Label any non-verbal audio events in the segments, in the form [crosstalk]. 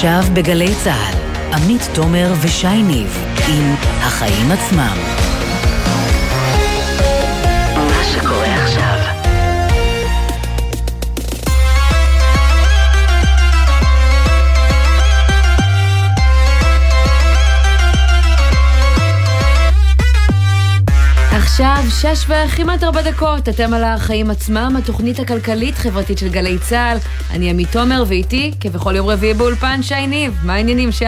עכשיו בגלי צה"ל, עמית תומר ושי ניב עם החיים עצמם. מה שקורה עכשיו שש וכמעט ארבע דקות, אתם על החיים עצמם, התוכנית הכלכלית-חברתית של גלי צה"ל. אני עמית תומר, ואיתי, כבכל יום רביעי באולפן, שי ניב. מה העניינים, שי?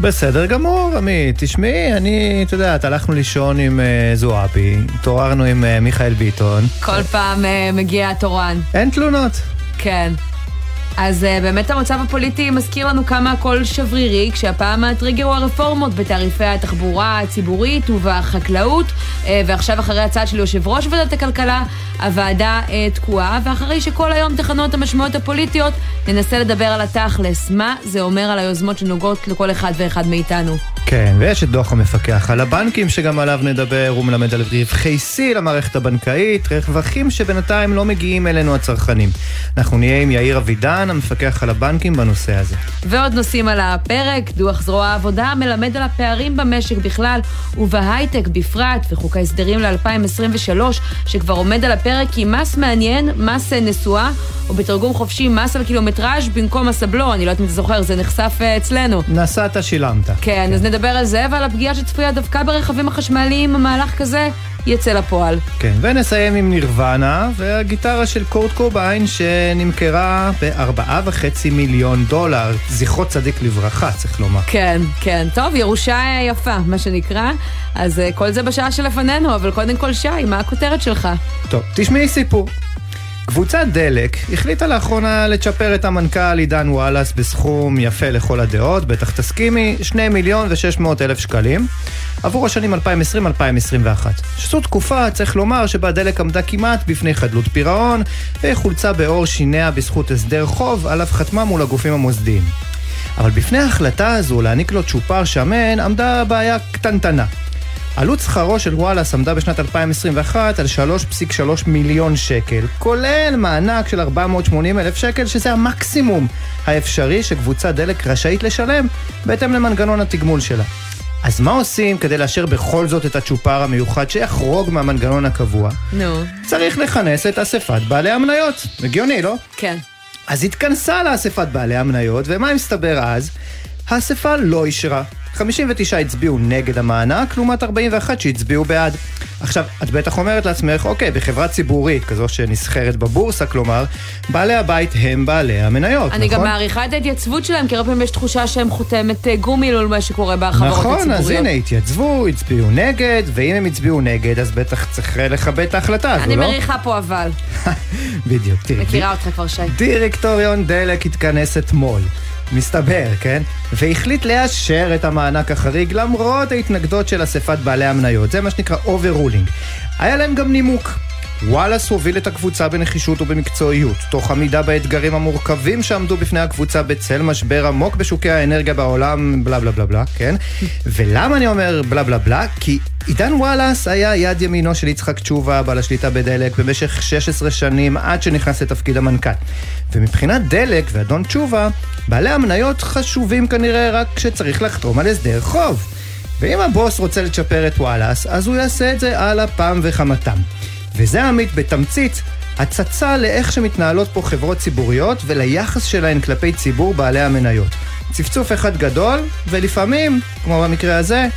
בסדר גמור, עמית. תשמעי, אני, את יודעת, הלכנו לישון עם uh, זועבי, התעוררנו עם uh, מיכאל ביטון. כל פעם uh, מגיע התורן. אין תלונות. כן. אז uh, באמת המצב הפוליטי מזכיר לנו כמה הכל שברירי, כשהפעם הטריגר הוא הרפורמות בתעריפי התחבורה הציבורית ובחקלאות, uh, ועכשיו אחרי הצעד של יושב ראש ועדת הכלכלה, הוועדה uh, תקועה, ואחרי שכל היום תחנו את המשמעויות הפוליטיות, ננסה לדבר על התכלס, מה זה אומר על היוזמות שנוגעות לכל אחד ואחד מאיתנו. כן, ויש את דוח המפקח על הבנקים שגם עליו נדבר, הוא מלמד על רווחי שיא למערכת הבנקאית, רווחים שבינתיים לא מגיעים אלינו הצרכנים. אנחנו נהיה עם יאיר אבידן, המפקח על הבנקים, בנושא הזה. ועוד נושאים על הפרק, דוח זרוע העבודה מלמד על הפערים במשק בכלל ובהייטק בפרט, וחוק ההסדרים ל-2023, שכבר עומד על הפרק עם מס מעניין, מס נסועה, או בתרגום חופשי מס על קילומטראז' במקום מס הבלו, אני לא יודעת אם אתה זוכר, זה נחשף אצלנו. נסעת, שילמת. כן, כן, אז נדבר על זה ועל הפגיעה שצפויה דווקא ברכבים החשמליים, המהלך כזה יצא לפועל. כן, ונסיים עם נירוונה והגיטרה של קורט קוביין שנמכרה בארבעה וחצי מיליון דולר. זכרו צדיק לברכה, צריך לומר. כן, כן. טוב, ירושה יפה, מה שנקרא. אז uh, כל זה בשעה שלפנינו, אבל קודם כל, שי, מה הכותרת שלך? טוב, תשמעי סיפור. קבוצת דלק החליטה לאחרונה לצ'פר את המנכ"ל עידן וואלאס בסכום יפה לכל הדעות, בטח תסכימי, 2 מיליון ו-600 אלף שקלים, עבור השנים 2020-2021. שזו תקופה, צריך לומר, שבה דלק עמדה כמעט בפני חדלות פירעון, וחולצה בעור שיניה בזכות הסדר חוב, עליו חתמה מול הגופים המוסדיים. אבל בפני ההחלטה הזו להעניק לו צ'ופר שמן, עמדה בעיה קטנטנה. עלות שכרו של וואלאס עמדה בשנת 2021 על 3.3 מיליון שקל, כולל מענק של 480 אלף שקל, שזה המקסימום האפשרי שקבוצת דלק רשאית לשלם בהתאם למנגנון התגמול שלה. אז מה עושים כדי לאשר בכל זאת את הצ'ופר המיוחד שיחרוג מהמנגנון הקבוע? נו. צריך לכנס את אספת בעלי המניות. הגיוני, לא? כן. אז התכנסה לאספת בעלי המניות, ומה הסתבר אז? האספה לא אישרה 59 הצביעו נגד המענק, לעומת 41 שהצביעו בעד. עכשיו, את בטח אומרת לעצמך, אוקיי, בחברה ציבורית, כזו שנסחרת בבורסה, כלומר, בעלי הבית הם בעלי המניות, אני נכון? גם מעריכה את ההתייצבות שלהם, כי הרבה פעמים יש תחושה שהם חותמת אה, גומי על מה שקורה בחברות נכון, הציבוריות. אז הנה, התייצבו, הצביעו נגד, ואם הם הצביעו נגד, אז בטח צריך לכבד את ההחלטה הזו, אני לא? מריחה פה אבל. [laughs] בדיוק, תראי. מכירה אותך כבר, שי. דירקטוריון דלק התכנס אתמול. מסתבר, כן? והחליט לאשר את המענק החריג למרות ההתנגדות של אספת בעלי המניות. זה מה שנקרא overruling. היה להם גם נימוק. וואלאס הוביל את הקבוצה בנחישות ובמקצועיות, תוך עמידה באתגרים המורכבים שעמדו בפני הקבוצה בצל משבר עמוק בשוקי האנרגיה בעולם, בלה בלה בלה בלה, כן? [laughs] ולמה אני אומר בלה בלה בלה? כי עידן וואלאס היה יד ימינו של יצחק תשובה, בעל השליטה בדלק, במשך 16 שנים עד שנכנס לתפקיד המנכ"ל. ומבחינת דלק ואדון תשובה, בעלי המניות חשובים כנראה רק כשצריך לחתום על הסדר חוב. ואם הבוס רוצה לצ'פר את וואלאס, אז הוא יעשה את זה על אפם וחמתם. וזה עמית בתמצית הצצה לאיך שמתנהלות פה חברות ציבוריות וליחס שלהן כלפי ציבור בעלי המניות. צפצוף אחד גדול, ולפעמים, כמו במקרה הזה,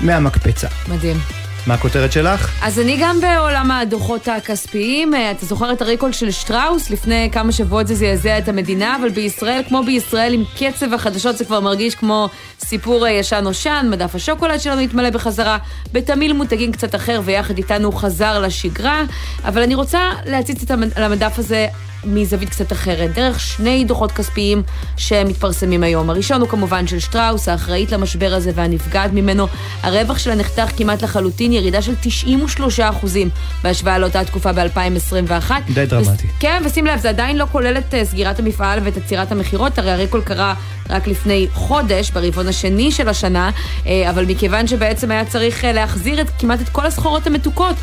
מהמקפצה. מדהים. מה הכותרת שלך? אז אני גם בעולם הדוחות הכספיים. אה, אתה זוכר את הריקול של שטראוס? לפני כמה שבועות זה זעזע את המדינה, אבל בישראל, כמו בישראל, עם קצב החדשות זה כבר מרגיש כמו סיפור אה, ישן נושן, מדף השוקולד שלנו התמלא בחזרה, בתמיל מותגים קצת אחר, ויחד איתנו חזר לשגרה. אבל אני רוצה להציץ את המדף הזה מזווית קצת אחרת, דרך שני דוחות כספיים שמתפרסמים היום. הראשון הוא כמובן של שטראוס, האחראית למשבר הזה והנפגעת ממנו. הרווח שלה נחתך כמעט לחלוטין, ירידה של 93 אחוזים בהשוואה לאותה תקופה ב-2021. די דרמטי. כן, ושים לב, זה עדיין לא כולל את אה, סגירת המפעל ואת עצירת המכירות, הרי הריקול קרה רק לפני חודש, ברבעון השני של השנה, אה, אבל מכיוון שבעצם היה צריך אה, להחזיר את, כמעט את כל הסחורות המתוקות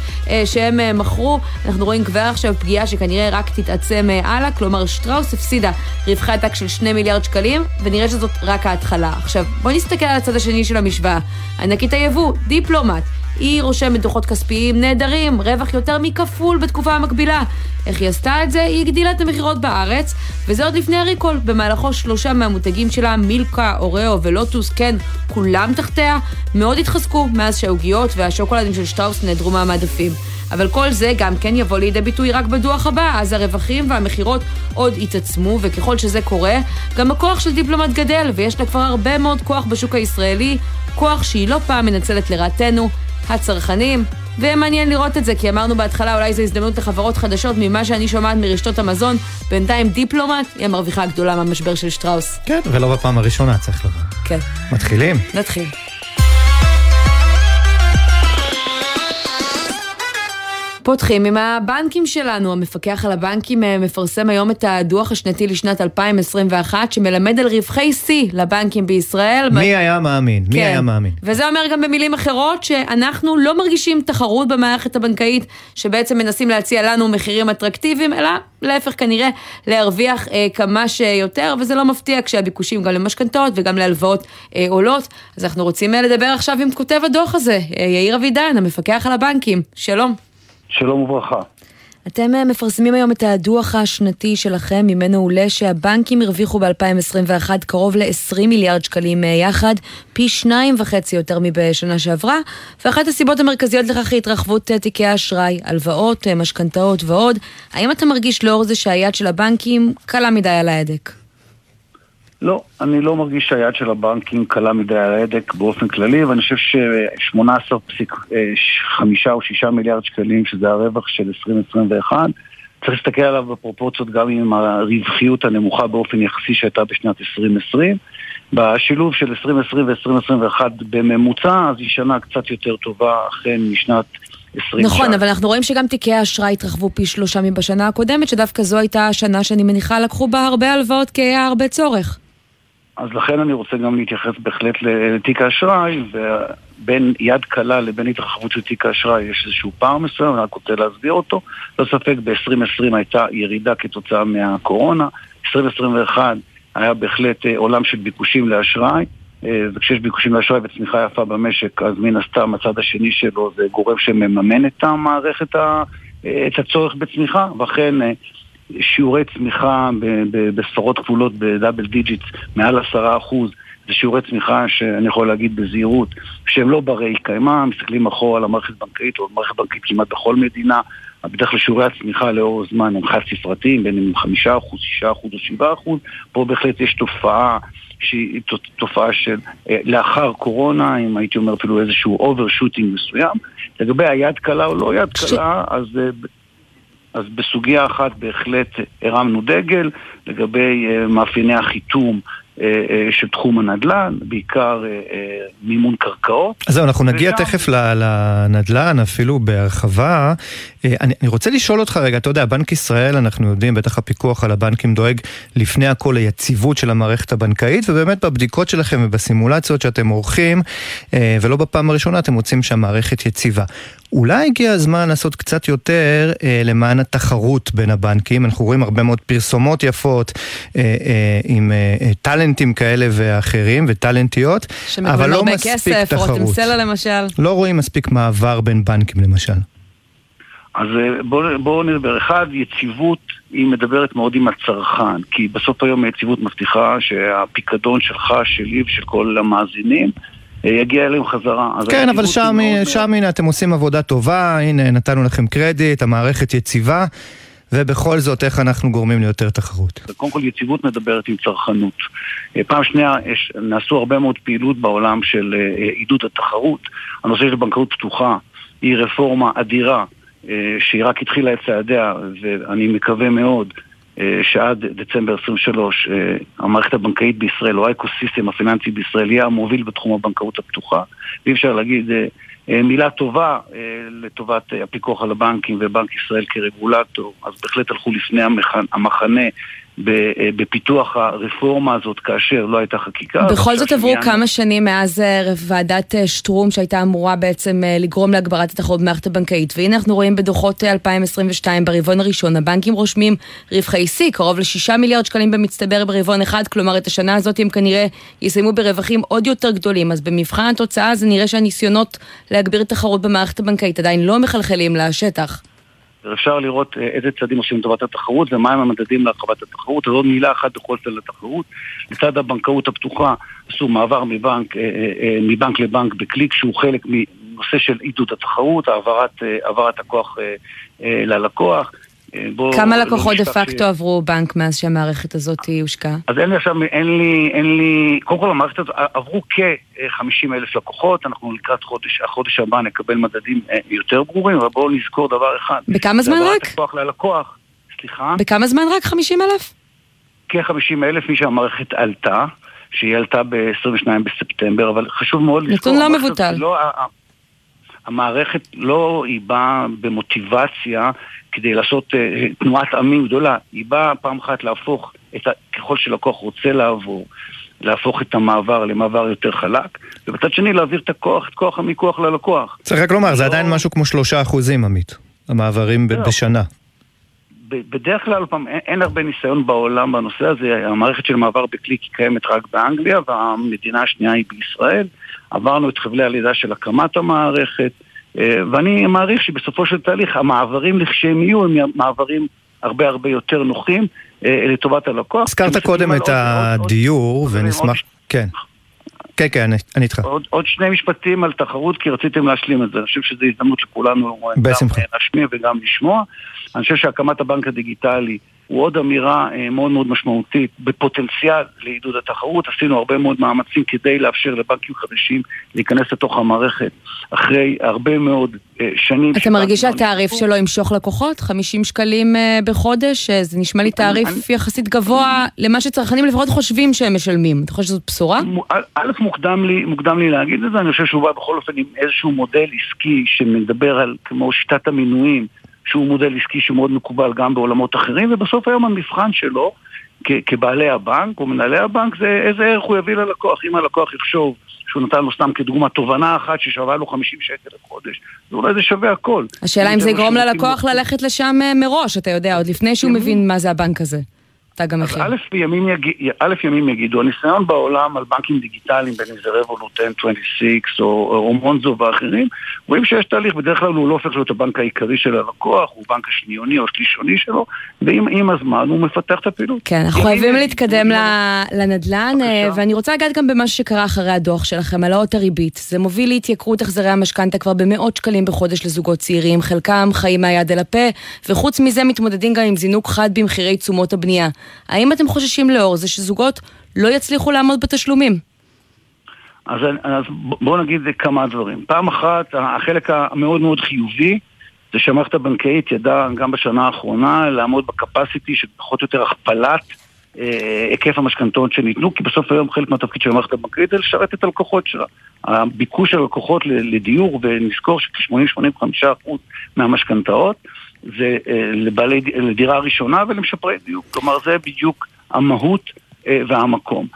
שהם מכרו, אנחנו רואים כבר עכשיו פגיעה שכנראה רק תתעצם שלהם הלאה, כלומר שטראוס הפסידה רווחי עתק של 2 מיליארד שקלים, ונראה שזאת רק ההתחלה. עכשיו, בואו נסתכל על הצד השני של המשוואה. ענקית היבוא, דיפלומט. היא רושמת דוחות כספיים נהדרים, רווח יותר מכפול בתקופה המקבילה. איך היא עשתה את זה? היא הגדילה את המכירות בארץ, וזה עוד לפני הריקול. במהלכו שלושה מהמותגים שלה, מילקה, אוראו ולוטוס, כן, כולם תחתיה, מאוד התחזקו מאז שהעוגיות והשוקולדים של שטראוס נעדרו מהמעדפים. אבל כל זה גם כן יבוא לידי ביטוי רק בדוח הבא, אז הרווחים והמכירות עוד יתעצמו, וככל שזה קורה, גם הכוח של דיפלומט גדל, ויש לה כבר הרבה מאוד כוח בשוק הישראלי, כוח שהיא לא פעם מנצלת לרעתנו. הצרכנים. ומעניין לראות את זה, כי אמרנו בהתחלה אולי זו הזדמנות לחברות חדשות ממה שאני שומעת מרשתות המזון. בינתיים דיפלומט היא המרוויחה הגדולה מהמשבר של שטראוס. כן, ולא בפעם הראשונה צריך לומר. כן. מתחילים? נתחיל. פותחים עם הבנקים שלנו. המפקח על הבנקים אה, מפרסם היום את הדוח השנתי לשנת 2021, שמלמד על רווחי שיא לבנקים בישראל. מי היה מאמין? מי כן. היה מאמין? וזה אומר גם במילים אחרות שאנחנו לא מרגישים תחרות במערכת הבנקאית, שבעצם מנסים להציע לנו מחירים אטרקטיביים, אלא להפך כנראה להרוויח אה, כמה שיותר, וזה לא מפתיע כשהביקושים גם למשכנתאות וגם להלוואות אה, עולות. אז אנחנו רוצים אה, לדבר עכשיו עם כותב הדוח הזה, אה, יאיר אבידן, המפקח על הבנקים. שלום. שלום וברכה. אתם אה, מפרסמים היום את הדוח השנתי שלכם, ממנו עולה שהבנקים הרוויחו ב-2021 קרוב ל-20 מיליארד שקלים אה, יחד, פי שניים וחצי יותר מבשנה שעברה, ואחת הסיבות המרכזיות לכך היא התרחבות אה, תיקי האשראי, הלוואות, משכנתאות ועוד. האם אתה מרגיש לאור זה שהיד של הבנקים קלה מדי על ההדק? לא, אני לא מרגיש שהיד של הבנקים קלה מדי על ההדק באופן כללי, ואני חושב ש-18.5 או 6 מיליארד שקלים, שזה הרווח של 2021, צריך להסתכל עליו בפרופורציות גם עם הרווחיות הנמוכה באופן יחסי שהייתה בשנת 2020. בשילוב של 2020 ו-2021 בממוצע, אז היא שנה קצת יותר טובה אכן משנת 20 נכון, אבל אנחנו רואים שגם תיקי האשראי התרחבו פי שלושה מבשנה הקודמת, שדווקא זו הייתה השנה שאני מניחה לקחו בה הרבה הלוואות כי היה הרבה צורך. אז לכן אני רוצה גם להתייחס בהחלט לתיק האשראי, ובין יד קלה לבין התרחבות של תיק האשראי יש איזשהו פער מסוים, אני רק רוצה להסביר אותו. לא ספק, ב-2020 הייתה ירידה כתוצאה מהקורונה, 2021 היה בהחלט אה, עולם של ביקושים לאשראי, אה, וכשיש ביקושים לאשראי וצמיחה יפה במשק, אז מן הסתם הצד השני שלו זה גורם שמממן את המערכת. אה, את הצורך בצמיחה, ואכן שיעורי צמיחה בספרות כפולות ב double digits מעל עשרה אחוז זה שיעורי צמיחה שאני יכול להגיד בזהירות שהם לא ברי קיימא, מסתכלים אחורה על המערכת הבנקאית או מערכת בנקאית כמעט בכל מדינה בדרך כלל שיעורי הצמיחה לאורך זמן הם חד ספרתיים, בין אם חמישה אחוז, שישה אחוז או שבעה אחוז פה בהחלט יש תופעה שהיא תופעה של אה, לאחר קורונה, אם הייתי אומר אפילו איזשהו overshooting מסוים. לגבי היד קלה או לא יד קלה, אז אה, אז בסוגיה אחת בהחלט הרמנו דגל לגבי uh, מאפייני החיתום uh, uh, של תחום הנדל"ן, בעיקר מימון קרקעות. אז זהו, אנחנו נגיע וגם... תכף לנדל"ן, אפילו בהרחבה. אני, אני רוצה לשאול אותך רגע, אתה יודע, בנק ישראל, אנחנו יודעים, בטח הפיקוח על הבנקים דואג לפני הכל ליציבות של המערכת הבנקאית, ובאמת בבדיקות שלכם ובסימולציות שאתם עורכים, ולא בפעם הראשונה, אתם מוצאים שהמערכת יציבה. אולי הגיע הזמן לעשות קצת יותר אה, למען התחרות בין הבנקים. אנחנו רואים הרבה מאוד פרסומות יפות אה, אה, עם אה, אה טאלנטים כאלה ואחרים וטאלנטיות, אבל לא מספיק כסף, תחרות. רותם סלע למשל. לא רואים מספיק מעבר בין בנקים למשל. אז אה, בואו בוא נדבר. אחד, יציבות היא מדברת מאוד עם הצרכן, כי בסוף היום היציבות מבטיחה שהפיקדון שלך, שלי ושל כל המאזינים יגיע אליהם חזרה. כן, אבל שם, מאוד... שם הנה אתם עושים עבודה טובה, הנה נתנו לכם קרדיט, המערכת יציבה. ובכל זאת, איך אנחנו גורמים ליותר תחרות? קודם כל, יציבות מדברת עם צרכנות. אה, פעם שנייה, יש, נעשו הרבה מאוד פעילות בעולם של אה, עידוד התחרות. הנושא של בנקאות פתוחה היא רפורמה אדירה, אה, שהיא רק התחילה את צעדיה, ואני מקווה מאוד אה, שעד דצמבר 23 אה, המערכת הבנקאית בישראל או האקוסיסטם הפיננסי בישראל יהיה המוביל בתחום הבנקאות הפתוחה. ואי אפשר להגיד אה, מילה טובה לטובת הפיקוח על הבנקים ובנק ישראל כרגולטור. אז בהחלט הלכו לפני המחנה בפיתוח הרפורמה הזאת כאשר לא הייתה חקיקה. בכל זאת עברו כמה שנים מאז ועדת שטרום שהייתה אמורה בעצם לגרום להגברת התחרות במערכת הבנקאית והנה אנחנו רואים בדוחות 2022 ברבעון הראשון הבנקים רושמים רווחי שיא קרוב ל-6 מיליארד שקלים במצטבר ברבעון אחד כלומר את השנה הזאת הם כנראה יסיימו ברווחים עוד יותר גדולים אז במבחן התוצאה זה נראה שהניסיונות להגביר תחרות במערכת הבנקאית עדיין לא מחלחלים לשטח. ואפשר לראות אה, איזה צעדים עושים לטובת התחרות ומהם המדדים להרחבת התחרות. אז עוד מילה אחת בכל צד לתחרות. לצד הבנקאות הפתוחה עשו מעבר מבנק, אה, אה, מבנק לבנק בקליק שהוא חלק מנושא של עידוד התחרות, העברת, העברת הכוח ללקוח. בוא, כמה לקוחות דה פקטו ש... עברו בנק מאז שהמערכת הזאת הושקעה? אז אין לי עכשיו, אין לי, אין לי, קודם כל המערכת הזאת עברו כ-50 אלף לקוחות, אנחנו לקראת חודש, החודש הבא נקבל מדדים אה, יותר ברורים, אבל בואו נזכור דבר אחד. בכמה זמן רק? הכוח ללקוח, סליחה. בכמה זמן רק 50 אלף? כ-50 אלף מי שהמערכת עלתה, שהיא עלתה ב-22 בספטמבר, אבל חשוב מאוד לזכור. נתון לא מבוטל. לא, המערכת לא, היא באה במוטיבציה כדי לעשות uh, תנועת עמים גדולה, היא באה פעם אחת להפוך, את ה, ככל שלקוח רוצה לעבור, להפוך את המעבר למעבר יותר חלק, ובצד שני להעביר את הכוח, את כוח המיקוח ללקוח. צריך רק לומר, זה לא... עדיין משהו כמו שלושה אחוזים, עמית, המעברים לא. בשנה. בדרך כלל, פעם, אין, אין הרבה ניסיון בעולם בנושא הזה, המערכת של מעבר בקליק קיימת רק באנגליה, והמדינה השנייה היא בישראל. עברנו את חבלי הלידה של הקמת המערכת, אה, ואני מעריך שבסופו של תהליך המעברים לכשהם יהיו הם מעברים הרבה הרבה יותר נוחים אה, לטובת הלקוח. הזכרת קודם את הדיור ונשמח... כן. כן, כן, אני איתך. עוד, עוד שני משפטים על תחרות, כי רציתם להשלים את זה. אני חושב שזו הזדמנות לכולנו גם להשמיע וגם לשמוע. אני חושב שהקמת הבנק הדיגיטלי הוא עוד אמירה אה, מאוד מאוד משמעותית בפוטנציאל לעידוד התחרות. עשינו הרבה מאוד מאמצים כדי לאפשר לבנקים חדשים להיכנס לתוך המערכת אחרי הרבה מאוד אה, שנים. אתה מרגיש שהתעריף שלו ימשוך לקוחות? 50 שקלים אה, בחודש? זה נשמע לי תעריף אני, יחסית גבוה למה שצרכנים לפחות חושבים שהם משלמים. אתה חושב שזאת בשורה? א', מוקדם לי, מוקדם לי להגיד את זה, אני חושב שהוא בא בכל אופן עם איזשהו מודל עסקי שמדבר על כמו שיטת המינויים. שהוא מודל עסקי שמאוד מקובל גם בעולמות אחרים, ובסוף היום המבחן שלו כבעלי הבנק או מנהלי הבנק זה איזה ערך הוא יביא ללקוח. אם הלקוח יחשוב שהוא נתן לו סתם כדוגמה תובנה אחת ששווה לו 50 שקל לחודש, אז אולי זה שווה הכל. השאלה אם זה יגרום ללקוח ללכת לשם אה, מראש, אתה יודע, עוד לפני שהוא מבין מה זה הבנק הזה. תג המחיר. א' ימים, יג... א' ימים יגידו, הניסיון בעולם על בנקים דיגיטליים, בין אם זה רבולוט N26 או, או מונזו ואחרים, רואים שיש תהליך, בדרך כלל הוא לא הופך להיות הבנק העיקרי של הלקוח, הוא בנק השניוני או השלישוני שלו, ועם הזמן הוא מפתח את הפעילות. כן, אנחנו חייבים להתקדם לנדל"ן, אה, ואני רוצה לגעת גם במה שקרה אחרי הדוח שלכם, העלאות הריבית. זה מוביל להתייקרות החזרי המשכנתה כבר במאות שקלים בחודש לזוגות צעירים, חלקם חיים מהיד אל הפה, וחוץ מזה מתמודדים גם עם זינוק חד במחירי תשומות הבנייה. האם אתם חוששים לאור זה שזוגות לא יצליחו לעמוד בתשלומים? אז, אז בואו נגיד כמה דברים. פעם אחת, החלק המאוד מאוד חיובי זה שהמערכת הבנקאית ידעה גם בשנה האחרונה לעמוד בקפסיטי של פחות או יותר הכפלת אה, היקף המשכנתאות שניתנו, כי בסוף היום חלק מהתפקיד של המערכת הבנקאית זה לשרת את הלקוחות שלה. הביקוש של הלקוחות לדיור, ונזכור שכ-80-85% מהמשכנתאות זה אה, לבעלי, לדירה ראשונה ולמשפרי דיור. כלומר, זה בדיוק המהות אה, והמקום.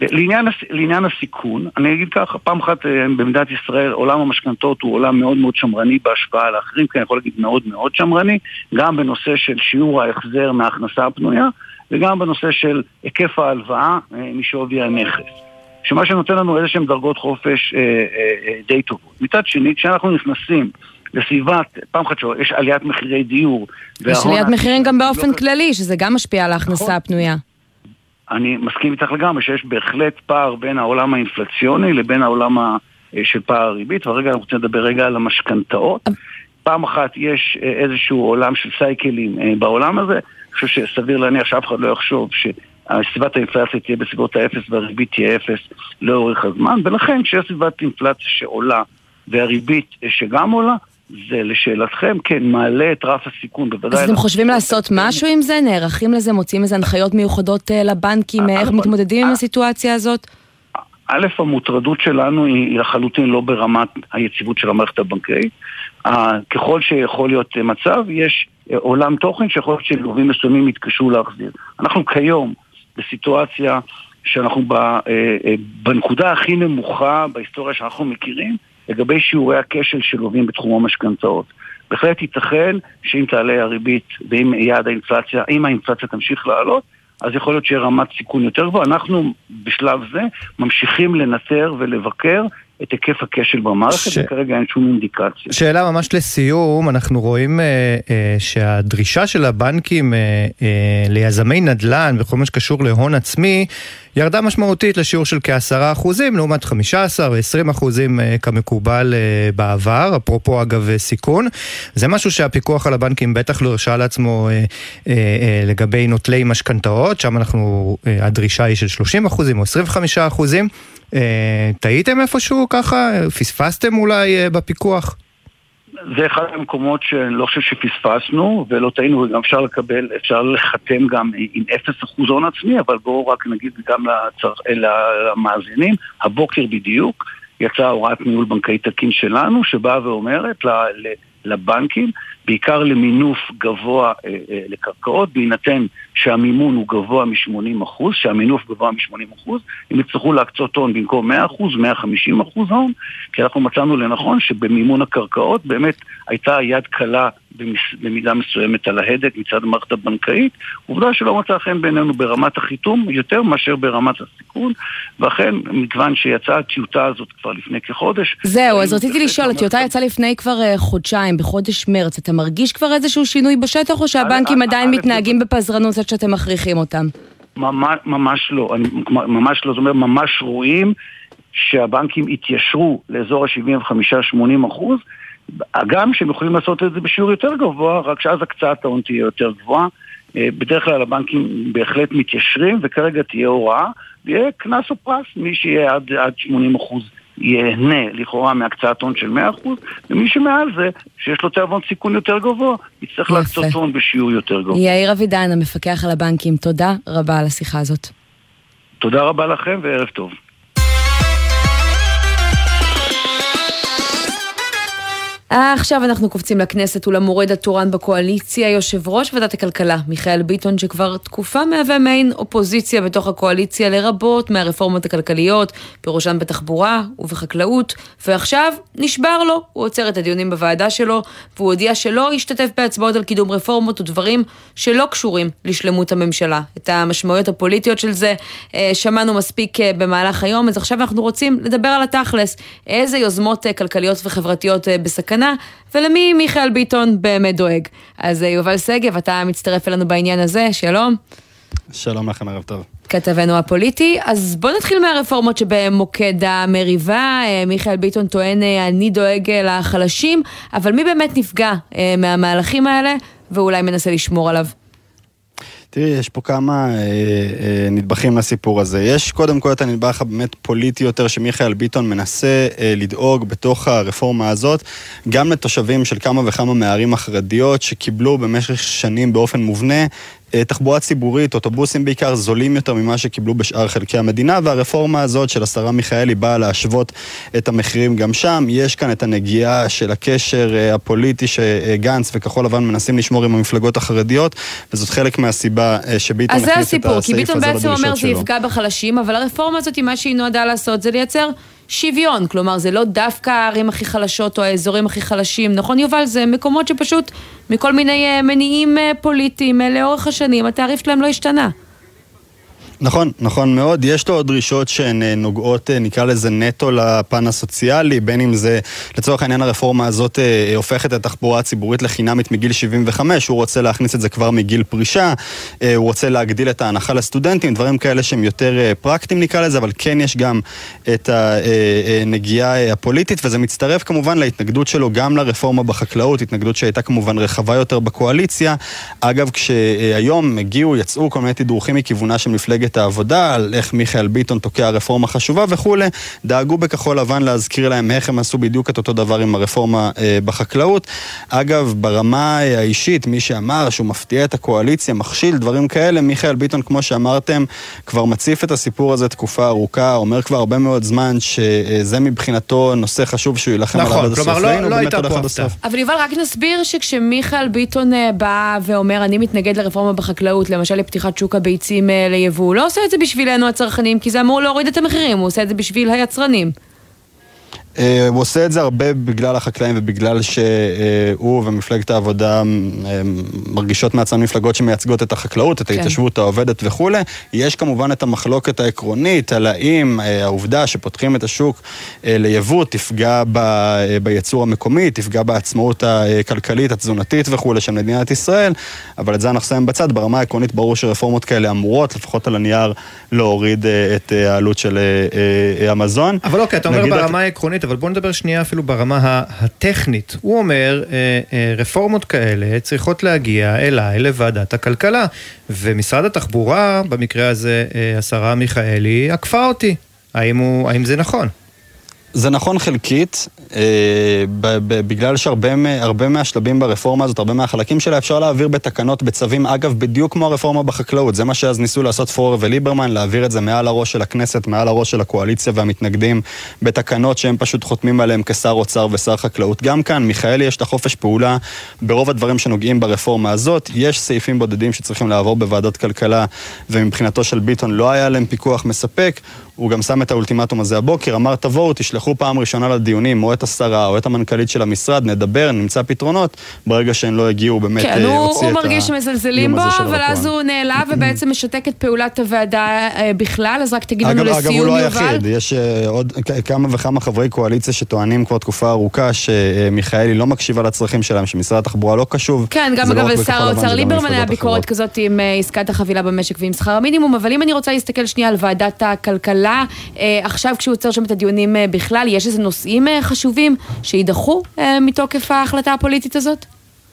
לעניין, לעניין הסיכון, אני אגיד ככה, פעם אחת אה, במדינת ישראל עולם המשכנתות הוא עולם מאוד מאוד שמרני בהשוואה לאחרים, כי אני יכול להגיד מאוד מאוד שמרני, גם בנושא של שיעור ההחזר מההכנסה הפנויה וגם בנושא של היקף ההלוואה משווי הנכס. שמה שנותן לנו איזה שהן דרגות חופש אה, אה, די טובות. מצד שני, כשאנחנו נכנסים לסביבת, פעם אחת שיש עליית מחירי דיור. יש עליית מחירים גם באופן לא... כללי, שזה גם משפיע על ההכנסה נכון. הפנויה. אני מסכים איתך לגמרי שיש בהחלט פער בין העולם האינפלציוני לבין העולם ה... אה, של פער הריבית, והרגע אנחנו רוצים לדבר רגע על המשכנתאות. פעם אחת יש אה, איזשהו עולם של סייקלים אה, בעולם הזה, אני חושב שסביר להניח שאף אחד לא יחשוב שסביבת האינפלציה תהיה בסביבות האפס והריבית תהיה אפס לאורך הזמן, ולכן כשיש סביבת אינפלציה שעולה והריבית שגם עולה, זה לשאלתכם, כן, מעלה את רף הסיכון, בוודאי... אז אתם חושבים לעשות משהו עם זה? נערכים לזה? מוצאים איזה הנחיות מיוחדות אה, לבנקים? איך אה, מתמודדים עם אה, הסיטואציה הזאת? א', המוטרדות שלנו היא לחלוטין לא ברמת היציבות של המערכת הבנקאית. ככל שיכול להיות מצב, יש עולם תוכן שיכול להיות שלווים מסוימים יתקשו להחזיר. אנחנו כיום בסיטואציה שאנחנו אה, אה, בנקודה הכי נמוכה בהיסטוריה שאנחנו מכירים לגבי שיעורי הכשל של לווים בתחום המשכנתאות. בהחלט ייתכן שאם תעלה הריבית ואם יעד האינפלציה, אם האינפלציה תמשיך לעלות, אז יכול להיות שיהיה רמת סיכון יותר גבוהה. אנחנו בשלב זה ממשיכים לנטר ולבקר את היקף הכשל במערכת, ש... וכרגע אין שום אינדיקציה. שאלה ממש לסיום, אנחנו רואים אה, אה, שהדרישה של הבנקים אה, אה, ליזמי נדל"ן וכל מה שקשור להון עצמי, ירדה משמעותית לשיעור של כעשרה אחוזים, לעומת חמישה עשר ועשרים אחוזים אה, כמקובל אה, בעבר, אפרופו אגב אה, סיכון. זה משהו שהפיקוח על הבנקים בטח לא הרשה לעצמו אה, אה, אה, לגבי נוטלי משכנתאות, שם אנחנו, אה, הדרישה היא של 30 אחוזים או 25 אחוזים. אה, טעיתם איפשהו ככה? פספסתם אולי אה, בפיקוח? זה אחד המקומות שאני לא חושב שפספסנו ולא טעינו וגם אפשר לקבל, אפשר לחתם גם עם אפס אחוז הון עצמי, אבל בואו רק נגיד גם לצר... למאזינים, הבוקר בדיוק יצאה הוראת ניהול בנקאי תקין שלנו שבאה ואומרת. לבנקים, בעיקר למינוף גבוה אה, אה, לקרקעות, בהינתן שהמימון הוא גבוה מ-80%, שהמינוף גבוה מ-80%, הם יצטרכו להקצות הון במקום 100%, 150% הון, כי אנחנו מצאנו לנכון שבמימון הקרקעות באמת הייתה יד קלה במידה מסוימת על ההדק מצד המערכת הבנקאית, עובדה שלא מצא חן בעינינו ברמת החיתום יותר מאשר ברמת הסיכון, ואכן, מכיוון שיצאה הטיוטה הזאת כבר לפני כחודש... זהו, אז רציתי לשאול, הטיוטה יצאה לפני כבר אה, חודשיים, בחודש מרץ, אתה מרגיש כבר איזשהו שינוי בשטח, או שהבנקים עדיין מתנהגים בפזרנות עד שאתם מכריחים אותם? ממש לא, ממש לא, זאת אומרת, ממש רואים שהבנקים התיישרו לאזור ה-75-80 אחוז, הגם שהם יכולים לעשות את זה בשיעור יותר גבוה, רק שאז הקצאת ההון תהיה יותר גבוהה. אה, בדרך כלל הבנקים בהחלט מתיישרים, וכרגע תהיה הוראה, ויהיה קנס או פרס, מי שיהיה עד, עד 80 אחוז ייהנה לכאורה מהקצאת הון של 100%, ומי שמעל זה, שיש לו תיאבון סיכון יותר גבוה, יצטרך להקצות הון בשיעור יותר גבוה. יאיר אבידן, המפקח על הבנקים, תודה רבה על השיחה הזאת. תודה רבה לכם וערב טוב. עכשיו אנחנו קופצים לכנסת ולמורד התורן בקואליציה, יושב ראש ועדת הכלכלה, מיכאל ביטון, שכבר תקופה מהווה מעין אופוזיציה בתוך הקואליציה לרבות מהרפורמות הכלכליות, בראשן בתחבורה ובחקלאות, ועכשיו נשבר לו, הוא עוצר את הדיונים בוועדה שלו, והוא הודיע שלא ישתתף בהצבעות על קידום רפורמות ודברים שלא קשורים לשלמות הממשלה. את המשמעויות הפוליטיות של זה אה, שמענו מספיק אה, במהלך היום, אז עכשיו אנחנו רוצים לדבר על התכלס, איזה יוזמות אה, כלכליות וחברתיות בסכנה. הקטנה, ולמי מיכאל ביטון באמת דואג. אז אה, יובל שגב, אתה מצטרף אלינו בעניין הזה, שלום. שלום לכם, ערב טוב. כתבנו הפוליטי, אז בוא נתחיל מהרפורמות שבמוקד המריבה. אה, מיכאל ביטון טוען, אה, אני דואג לחלשים, אבל מי באמת נפגע מהמהלכים האלה, ואולי מנסה לשמור עליו? תראי, יש פה כמה אה, אה, נדבכים לסיפור הזה. יש קודם כל את הנדבך הבאמת פוליטי יותר שמיכאל ביטון מנסה אה, לדאוג בתוך הרפורמה הזאת, גם לתושבים של כמה וכמה מהערים החרדיות שקיבלו במשך שנים באופן מובנה תחבורה ציבורית, אוטובוסים בעיקר, זולים יותר ממה שקיבלו בשאר חלקי המדינה, והרפורמה הזאת של השרה מיכאלי באה להשוות את המחירים גם שם. יש כאן את הנגיעה של הקשר אה, הפוליטי שגנץ וכחול לבן מנסים לשמור עם המפלגות החרדיות, וזאת חלק מהסיבה אה, שביטון הכניס את הסעיף הזה לדרישות שלו. אז זה הסיפור, כי ביטון בעצם אומר זה יפגע בחלשים, אבל הרפורמה הזאת, מה שהיא נועדה לעשות זה לייצר שוויון, כלומר זה לא דווקא הערים הכי חלשות או האזורים הכי חלשים, נכון יובל? זה מקומות שפשוט מכל מיני אה, מניעים אה, פוליטיים אה, לאורך השנים התעריף שלהם לא השתנה. נכון, נכון מאוד. יש לו עוד דרישות שהן אה, נוגעות, אה, נקרא לזה נטו לפן הסוציאלי, בין אם זה, לצורך העניין הרפורמה הזאת אה, הופכת את התחבורה הציבורית לחינמית מגיל 75, הוא רוצה להכניס את זה כבר מגיל פרישה, הוא רוצה להגדיל את ההנחה לסטודנטים, דברים כאלה שהם יותר פרקטיים נקרא לזה, אבל כן יש גם את הנגיעה הפוליטית, וזה מצטרף כמובן להתנגדות שלו גם לרפורמה בחקלאות, התנגדות שהייתה כמובן רחבה יותר בקואליציה. אגב, כשהיום הגיעו, יצאו כל מיני תדרוכים מכיוונה של מפלגת מפלגת העבודה, על איך מיכאל ביטון תוקע רפורמה חשובה וכולי, דאגו בכחול לבן להזכיר להם איך הם עשו בדיוק את אותו דבר עם הרפורמה אה, בחקלאות. אגב, ברמה האישית, מי שאמר שהוא מפתיע את הקואליציה, מכשיל, דברים כאלה, מיכאל ביטון, כמו שאמרתם, כבר מציף את הסיפור הזה תקופה ארוכה, אומר כבר הרבה מאוד זמן שזה מבחינתו נושא חשוב שהוא יילחם נכון, עליו עד הסוף. כלומר, לא, לא הייתה פה הפתעה. אבל יובל, רק נסביר שכשמיכאל ביטון אה, בא ואומר, אני מתנגד לרפורמה בחקלאות, למשל לפתיחת שוק הביצים אה, ליבוא, הוא לא עושה את זה בשבילנו הצרכנים, כי זה אמור להוריד את המחירים, הוא עושה את זה בשביל היצרנים. אה, הוא עושה את זה הרבה בגלל החקלאים ובגלל שהוא ומפלגת העבודה אה, מרגישות מעצמן מפלגות שמייצגות את החקלאות, את כן. ההתיישבות העובדת וכולי. יש כמובן את המחלוקת העקרונית על האם אה, העובדה שפותחים את השוק ליבוא תפגע ב- בייצור המקומי, תפגע בעצמאות הכלכלית, התזונתית וכולי של מדינת ישראל, אבל את זה אנחנו שמים בצד. ברמה העקרונית ברור שרפורמות כאלה אמורות, לפחות על הנייר, להוריד את העלות של המזון. אבל אוקיי, אתה אומר ברמה העקרונית, אבל בוא נדבר שנייה אפילו ברמה הטכנית. הוא אומר, אה, אה, רפורמות כאלה צריכות להגיע אליי לוועדת הכלכלה. ומשרד התחבורה, במקרה הזה אה, השרה מיכאלי, עקפה אותי. האם, הוא, האם זה נכון? זה נכון חלקית, אה, בגלל שהרבה מהשלבים ברפורמה הזאת, הרבה מהחלקים שלה אפשר להעביר בתקנות, בצווים, אגב, בדיוק כמו הרפורמה בחקלאות. זה מה שאז ניסו לעשות פורר וליברמן, להעביר את זה מעל הראש של הכנסת, מעל הראש של הקואליציה והמתנגדים, בתקנות שהם פשוט חותמים עליהם כשר אוצר ושר חקלאות. גם כאן, מיכאלי יש את החופש פעולה ברוב הדברים שנוגעים ברפורמה הזאת. יש סעיפים בודדים שצריכים לעבור בוועדת כלכלה, ומבחינתו של ביטון לא היה להם פיקוח מספק. הוא גם שם את האולטימטום הזה הבוקר, אמר תבואו, תשלחו פעם ראשונה לדיונים, או את השרה, או את המנכ"לית של המשרד, נדבר, נמצא פתרונות. ברגע שהן לא הגיעו, באמת כן, אה, הוא, הוציא הוא את מרגיש שמזלזלים בו, אבל. אז הוא נעלב ובעצם משתק את פעולת הוועדה אה, בכלל, אז רק תגיד לנו אגב, אגב, הוא לסיום, לא יובל. היחיד, יש אה, עוד כמה וכמה חברי קואליציה שטוענים כבר תקופה ארוכה שמיכאלי לא מקשיבה לצרכים שלהם, שמשרד התחבורה לא קשוב. כן, גם לא אגב לשר האוצר ליברמן היה ביקורת. כזאת עם עסקת החבילה במשק ועם שכר המינימום, אבל אם אני רוצה להסתכל שנייה על ועדת הכלכלה, עכשיו כשהוא עוצר שם את הדיונים אה, בכלל, יש איזה נושאים אה, חשובים שיידחו אה, מתוקף ההחלטה הפוליטית הזאת?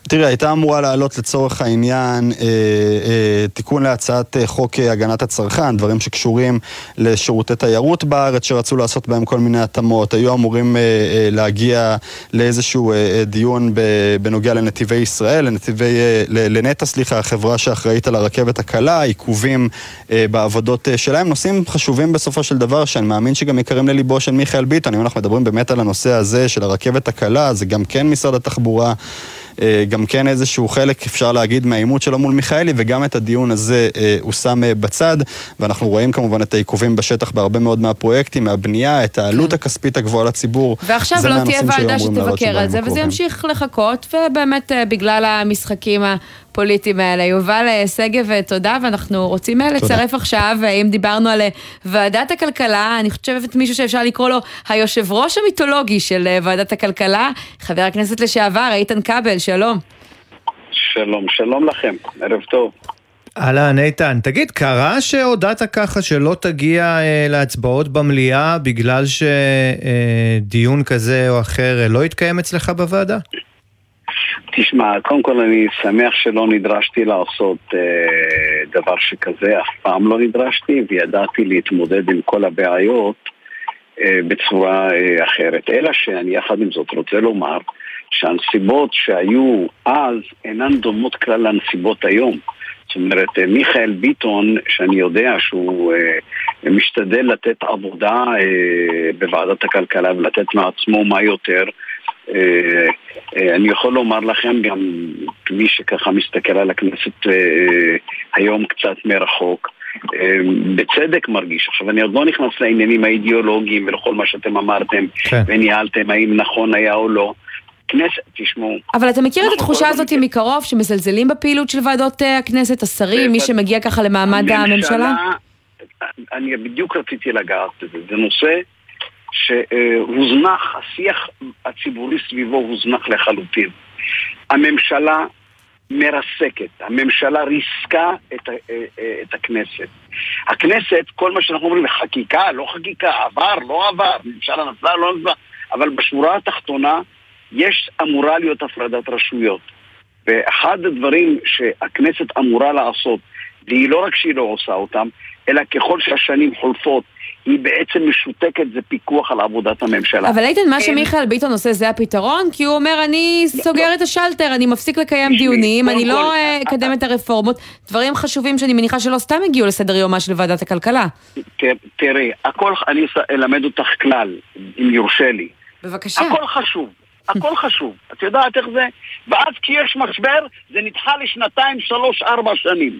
תראה, הייתה אמורה לעלות לצורך העניין אה, אה, תיקון להצעת אה, חוק אה, הגנת הצרכן, דברים שקשורים לשירותי תיירות בארץ שרצו לעשות בהם כל מיני התאמות. היו אמורים אה, אה, להגיע לאיזשהו אה, אה, דיון בנוגע לנתיבי ישראל, לנתיבי, אה, לנטע, סליחה, החברה שאחראית על הרכבת הקלה, עיכובים אה, בעבודות אה, שלהם. נושאים חשובים בסופו של דבר, שאני מאמין שגם יקרים לליבו של מיכאל ביטון. אם אנחנו מדברים באמת על הנושא הזה של הרכבת הקלה, זה גם כן משרד התחבורה. אה, גם כן איזשהו חלק, אפשר להגיד, מהעימות שלו מול מיכאלי, וגם את הדיון הזה אה, הוא שם אה, בצד, ואנחנו רואים כמובן את העיכובים בשטח בהרבה מאוד מהפרויקטים, מהבנייה, את העלות הכספית הגבוהה לציבור. ועכשיו לא תהיה ועדה שתבקר על זה, וזה. ימשיך לחכות, ובאמת בגלל המשחקים הפוליטיים האלה. יובל אה, שגב, אה, תודה, ואנחנו רוצים אה, לצרף עכשיו, אה, אם דיברנו על אה, ועדת הכלכלה, אני חושבת מישהו שאפשר לקרוא לו היושב ראש המיתולוגי של אה, ועדת הכלכלה, חבר הכנסת לשעבר, איתן כבל, שלום. שלום, שלום לכם, ערב טוב. אהלן, איתן. תגיד, קרה שהודעת ככה שלא תגיע אה, להצבעות במליאה בגלל שדיון כזה או אחר אה, לא יתקיים אצלך בוועדה? תשמע, קודם כל אני שמח שלא נדרשתי לעשות אה, דבר שכזה, אף פעם לא נדרשתי, וידעתי להתמודד עם כל הבעיות אה, בצורה אה, אחרת. אלא שאני יחד עם זאת רוצה לומר שהנסיבות שהיו אז אינן דומות כלל לנסיבות היום. זאת אומרת, אה, מיכאל ביטון, שאני יודע שהוא אה, משתדל לתת עבודה אה, בוועדת הכלכלה ולתת מעצמו מה יותר, אני יכול לומר לכם, גם מי שככה מסתכל על הכנסת אה, היום קצת מרחוק, אה, בצדק מרגיש. עכשיו, אני עוד לא נכנס לעניינים האידיאולוגיים ולכל מה שאתם אמרתם כן. וניהלתם, האם נכון היה או לא. כנסת, תשמעו, אבל אתה מכיר את התחושה כל הזאת הזמן. מקרוב, שמזלזלים בפעילות של ועדות אה, הכנסת, השרים, מי. שמגיע ככה למעמד הממשלה? אני בדיוק רציתי לגעת בזה. זה נושא שהוזנח, השיח הציבורי סביבו הוזנח לחלוטין. הממשלה מרסקת, הממשלה ריסקה את, אה, אה, את הכנסת. הכנסת, כל מה שאנחנו אומרים, חקיקה, לא חקיקה, עבר, לא עבר, ממשלה נפלה, לא נפלה, אבל בשורה התחתונה יש, אמורה להיות הפרדת רשויות. ואחד הדברים שהכנסת אמורה לעשות, והיא לא רק שהיא לא עושה אותם, אלא ככל שהשנים חולפות, היא בעצם משותקת, זה פיקוח על עבודת הממשלה. אבל איתן, מה אין- שמיכאל ביטון עושה זה הפתרון? כי הוא אומר, אני סוגר. את השלטר, אני מפסיק לקיים דיונים, אני לא אה, אקדם את הרפורמות. דברים חשובים שאני מניחה שלא סתם הגיעו לסדר יומה של ועדת הכלכלה. תראי, הכל, אני אלמד אותך כלל, אם יורשה לי. בבקשה. הכל חשוב, הכל [laughs] חשוב. את יודעת איך זה? ואז כי יש משבר, זה נדחה לשנתיים, שלוש, ארבע שנים.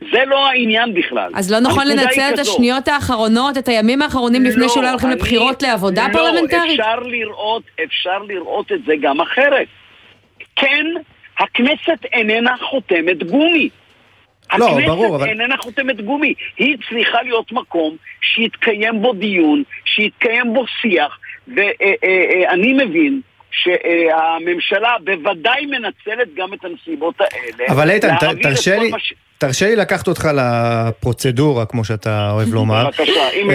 זה לא העניין בכלל. אז לא נכון לנצל את. השניות האחרונות, את הימים האחרונים לפני לא, שאולי הולכים אני- לבחירות לעבודה לא, פרלמנטרית? אפשר לראות, אפשר לראות את זה גם אחרת. כן, הכנסת איננה חותמת גומי. לא, הכנסת ברור, אבל- איננה חותמת גומי. היא צריכה להיות מקום שיתקיים בו דיון, שיתקיים בו שיח, ואני מבין שהממשלה בוודאי מנצלת גם את הנסיבות האלה. אבל איתן, תרשה לי, מה ש- תרשה לי לקחת אותך לפרוצדורה, כמו שאתה אוהב לומר. בבקשה, אם,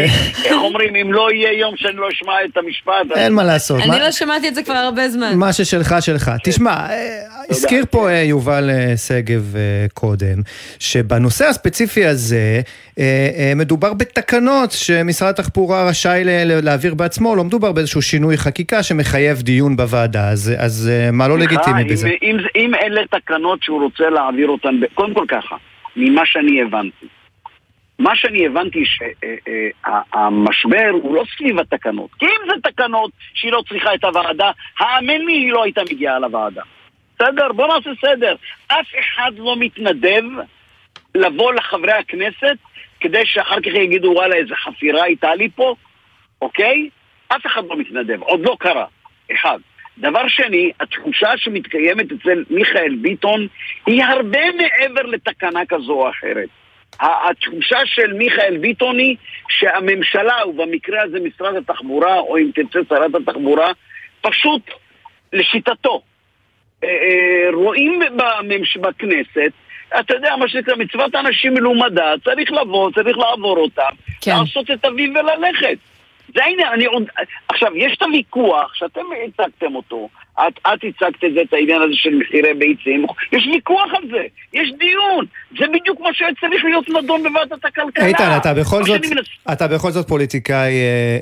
איך אומרים, אם לא יהיה יום שאני לא אשמע את המשפט, אין מה לעשות. אני לא שמעתי את זה כבר הרבה זמן. מה ששלך שלך. תשמע, אה, הזכיר פה אה, יובל אה, שגב אה, קודם, שבנושא הספציפי הזה אה, אה, מדובר בתקנות שמשרד התחבורה רשאי להעביר בעצמו, לא מדובר באיזשהו שינוי חקיקה שמחייב דיון בוועדה, אז, אה, מה לא לגיטימי בזה? אם, אלה תקנות שהוא רוצה להעביר אותן, קודם כל ככה, ממה שאני הבנתי. מה שאני הבנתי שהמשבר הוא לא סביב התקנות. כי אם זה תקנות שהיא לא צריכה את הוועדה, האמן לי, היא לא הייתה מגיעה לוועדה. בסדר? בוא נעשה סדר. אף אחד לא מתנדב לבוא לחברי הכנסת כדי שאחר כך יגידו וואלה איזה חפירה הייתה לי פה, אוקיי? אף אחד לא מתנדב, עוד לא קרה. אחד. דבר שני, התחושה שמתקיימת אצל מיכאל ביטון היא הרבה מעבר לתקנה כזו או אחרת. התחושה של מיכאל ביטון היא שהממשלה, ובמקרה הזה משרד התחבורה, או אם תרצה שרת התחבורה, פשוט, לשיטתו, אה, אה, רואים בממש... בכנסת, אתה יודע, מה שנקרא מצוות אנשים מלומדה, צריך לבוא, צריך לעבור אותה, כן. לעשות את אביו וללכת. זה העניין, אני עוד... עכשיו, יש את הוויכוח שאתם הצגתם אותו, את, את הצגת את זה, את העניין הזה של מחירי ביצים, יש ויכוח על זה, יש דיון, זה בדיוק מה שצריך להיות נדון בוועדת הכלכלה. איתן, אתה בכל זאת, מנס- אתה בכל זאת פוליטיקאי אה,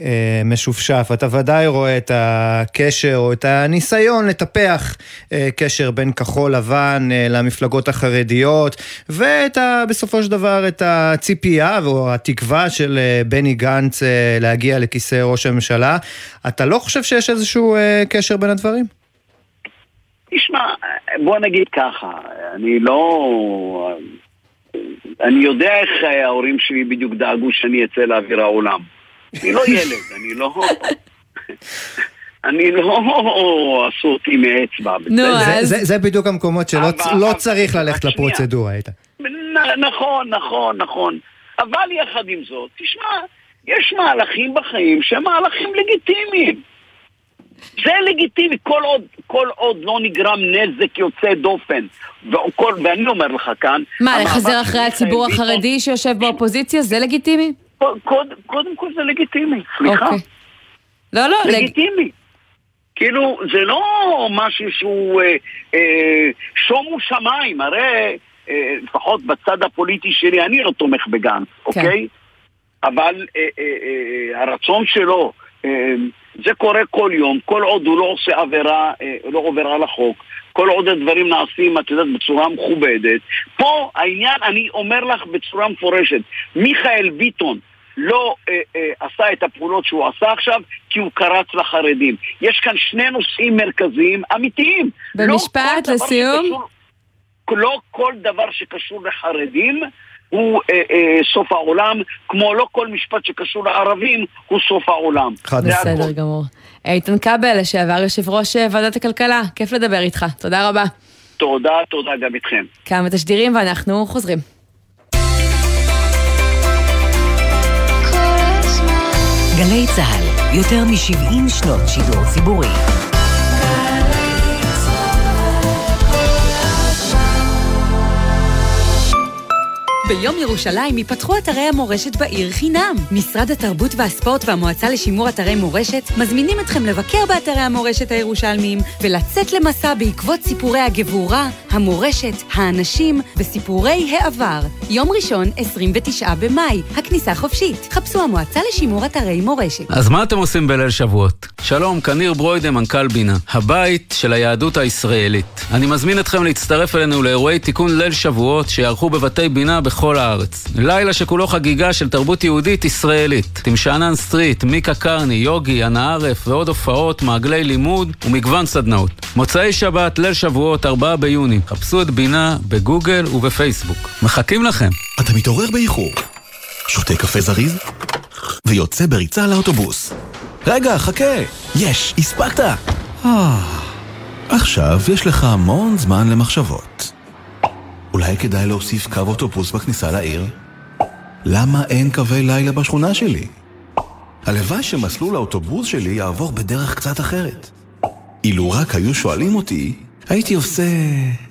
אה, משופשף, אתה ודאי רואה את הקשר או את הניסיון לטפח אה, קשר בין כחול לבן אה, למפלגות החרדיות, ואת ה, בסופו של דבר את הציפייה או התקווה של אה, בני גנץ אה, להגיע לכיסא ראש הממשלה. אתה לא חושב שיש איזשהו אה, קשר בין הדברים? תשמע, בוא נגיד ככה, אני לא... אני יודע איך ההורים שלי בדיוק דאגו שאני אצא לאוויר העולם. אני לא ילד, [laughs] אני לא... אני לא עשו אותי מאצבע. נו, אז- זה, בדיוק המקומות שלא לא צריך ללכת. לפרוצדורה, איתן. נ- נכון, נכון, נכון. אבל יחד עם זאת, תשמע, יש מהלכים בחיים שהם מהלכים לגיטימיים. זה לגיטימי, כל עוד, כל עוד לא נגרם נזק יוצא דופן. וכל, ואני אומר לך כאן... מה, לחזר אחרי הציבור החרדי שיושב באופוזיציה? זה לגיטימי? קוד, קודם כל זה לגיטימי, סליחה. אוקיי. לא, לא, לג- לגיטימי. כאילו, זה לא משהו שהוא אה, אה, שומו שמיים, הרי אה, לפחות בצד הפוליטי שלי אני לא תומך בגנץ, אוקיי? אבל אה, אה, אה, הרצון שלו, אה, זה קורה כל יום, כל עוד הוא לא עושה עבירה, אה, לא עובר על החוק, כל עוד הדברים נעשים, את יודעת, בצורה מכובדת. פה העניין, אני אומר לך בצורה מפורשת, מיכאל ביטון לא אה, אה, עשה את הפעולות שהוא עשה עכשיו כי הוא קרץ לחרדים. יש כאן שני נושאים מרכזיים אמיתיים. לא במשפט, כל דבר לסיום. שקשור- לא כל דבר שקשור לחרדים הוא אה, אה, סוף העולם, כמו לא כל משפט שקשור לערבים הוא סוף העולם. חד. בסדר גמור. איתן כבל, לשעבר יושב ראש אה, ועדת הכלכלה, כיף לדבר איתך, תודה רבה. תודה, תודה גם איתכם. כמה תשדירים ואנחנו חוזרים. גלי צה"ל, יותר מ-70 שנות שידור ציבורי. ביום ירושלים ייפתחו אתרי המורשת בעיר חינם. משרד התרבות והספורט והמועצה לשימור אתרי מורשת מזמינים אתכם לבקר באתרי המורשת הירושלמיים ולצאת למסע בעקבות סיפורי הגבורה, המורשת, האנשים וסיפורי העבר. יום ראשון, 29 במאי, הכניסה חופשית. חפשו המועצה לשימור אתרי מורשת. אז מה אתם עושים בליל שבועות? שלום, כאן ניר ברוידה, מנכ"ל בינה, הבית של היהדות הישראלית. אני מזמין אתכם להצטרף אלינו לאירועי תיקון ליל שבועות שיערכו בבתי בינה בכל הארץ. לילה שכולו חגיגה של תרבות יהודית ישראלית. עם שאנן סטריט, מיקה קרני, יוגי, אנה ערף ועוד הופעות, מעגלי לימוד ומגוון סדנאות. מוצאי שבת, ליל שבועות, 4 ביוני. חפשו את בינה בגוגל ובפייסבוק. מחכים לכם. אתה מתעורר באיחור, שותה קפה זריז, ויוצא בריצה לאוטובוס. רגע, חכה! יש, הספקת! אה, עכשיו יש לך המון זמן למחשבות. אולי כדאי להוסיף קו אוטובוס בכניסה לעיר? למה אין קווי לילה בשכונה שלי? הלוואי שמסלול האוטובוס שלי יעבור בדרך קצת אחרת. אילו רק היו שואלים אותי, הייתי עושה...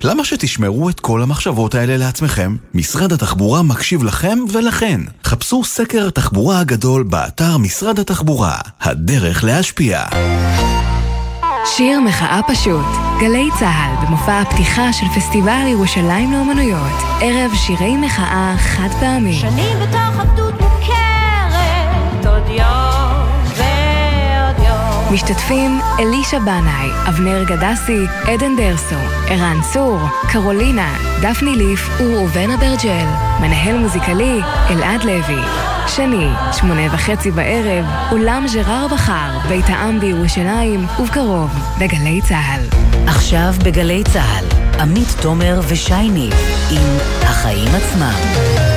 למה שתשמרו את כל המחשבות האלה לעצמכם? משרד התחבורה מקשיב לכם ולכן. חפשו סקר התחבורה הגדול באתר משרד התחבורה. הדרך להשפיע. שיר מחאה פשוט, גלי צה"ל במופע הפתיחה של פסטיבל ירושלים לאומנויות, ערב שירי מחאה חד פעמי. שנים בתוך עבדות מוכרת, עוד יום. משתתפים אלישע בנאי, אבנר גדסי, עדן דרסו, ערן צור, קרולינה, דפני ליף וראובן אברג'ל. מנהל מוזיקלי, אלעד לוי. שני, שמונה וחצי בערב, אולם ז'רר בחר, בית העם בירושלים, ובקרוב, בגלי צה"ל. עכשיו בגלי צה"ל, עמית תומר ושי ניב עם החיים עצמם.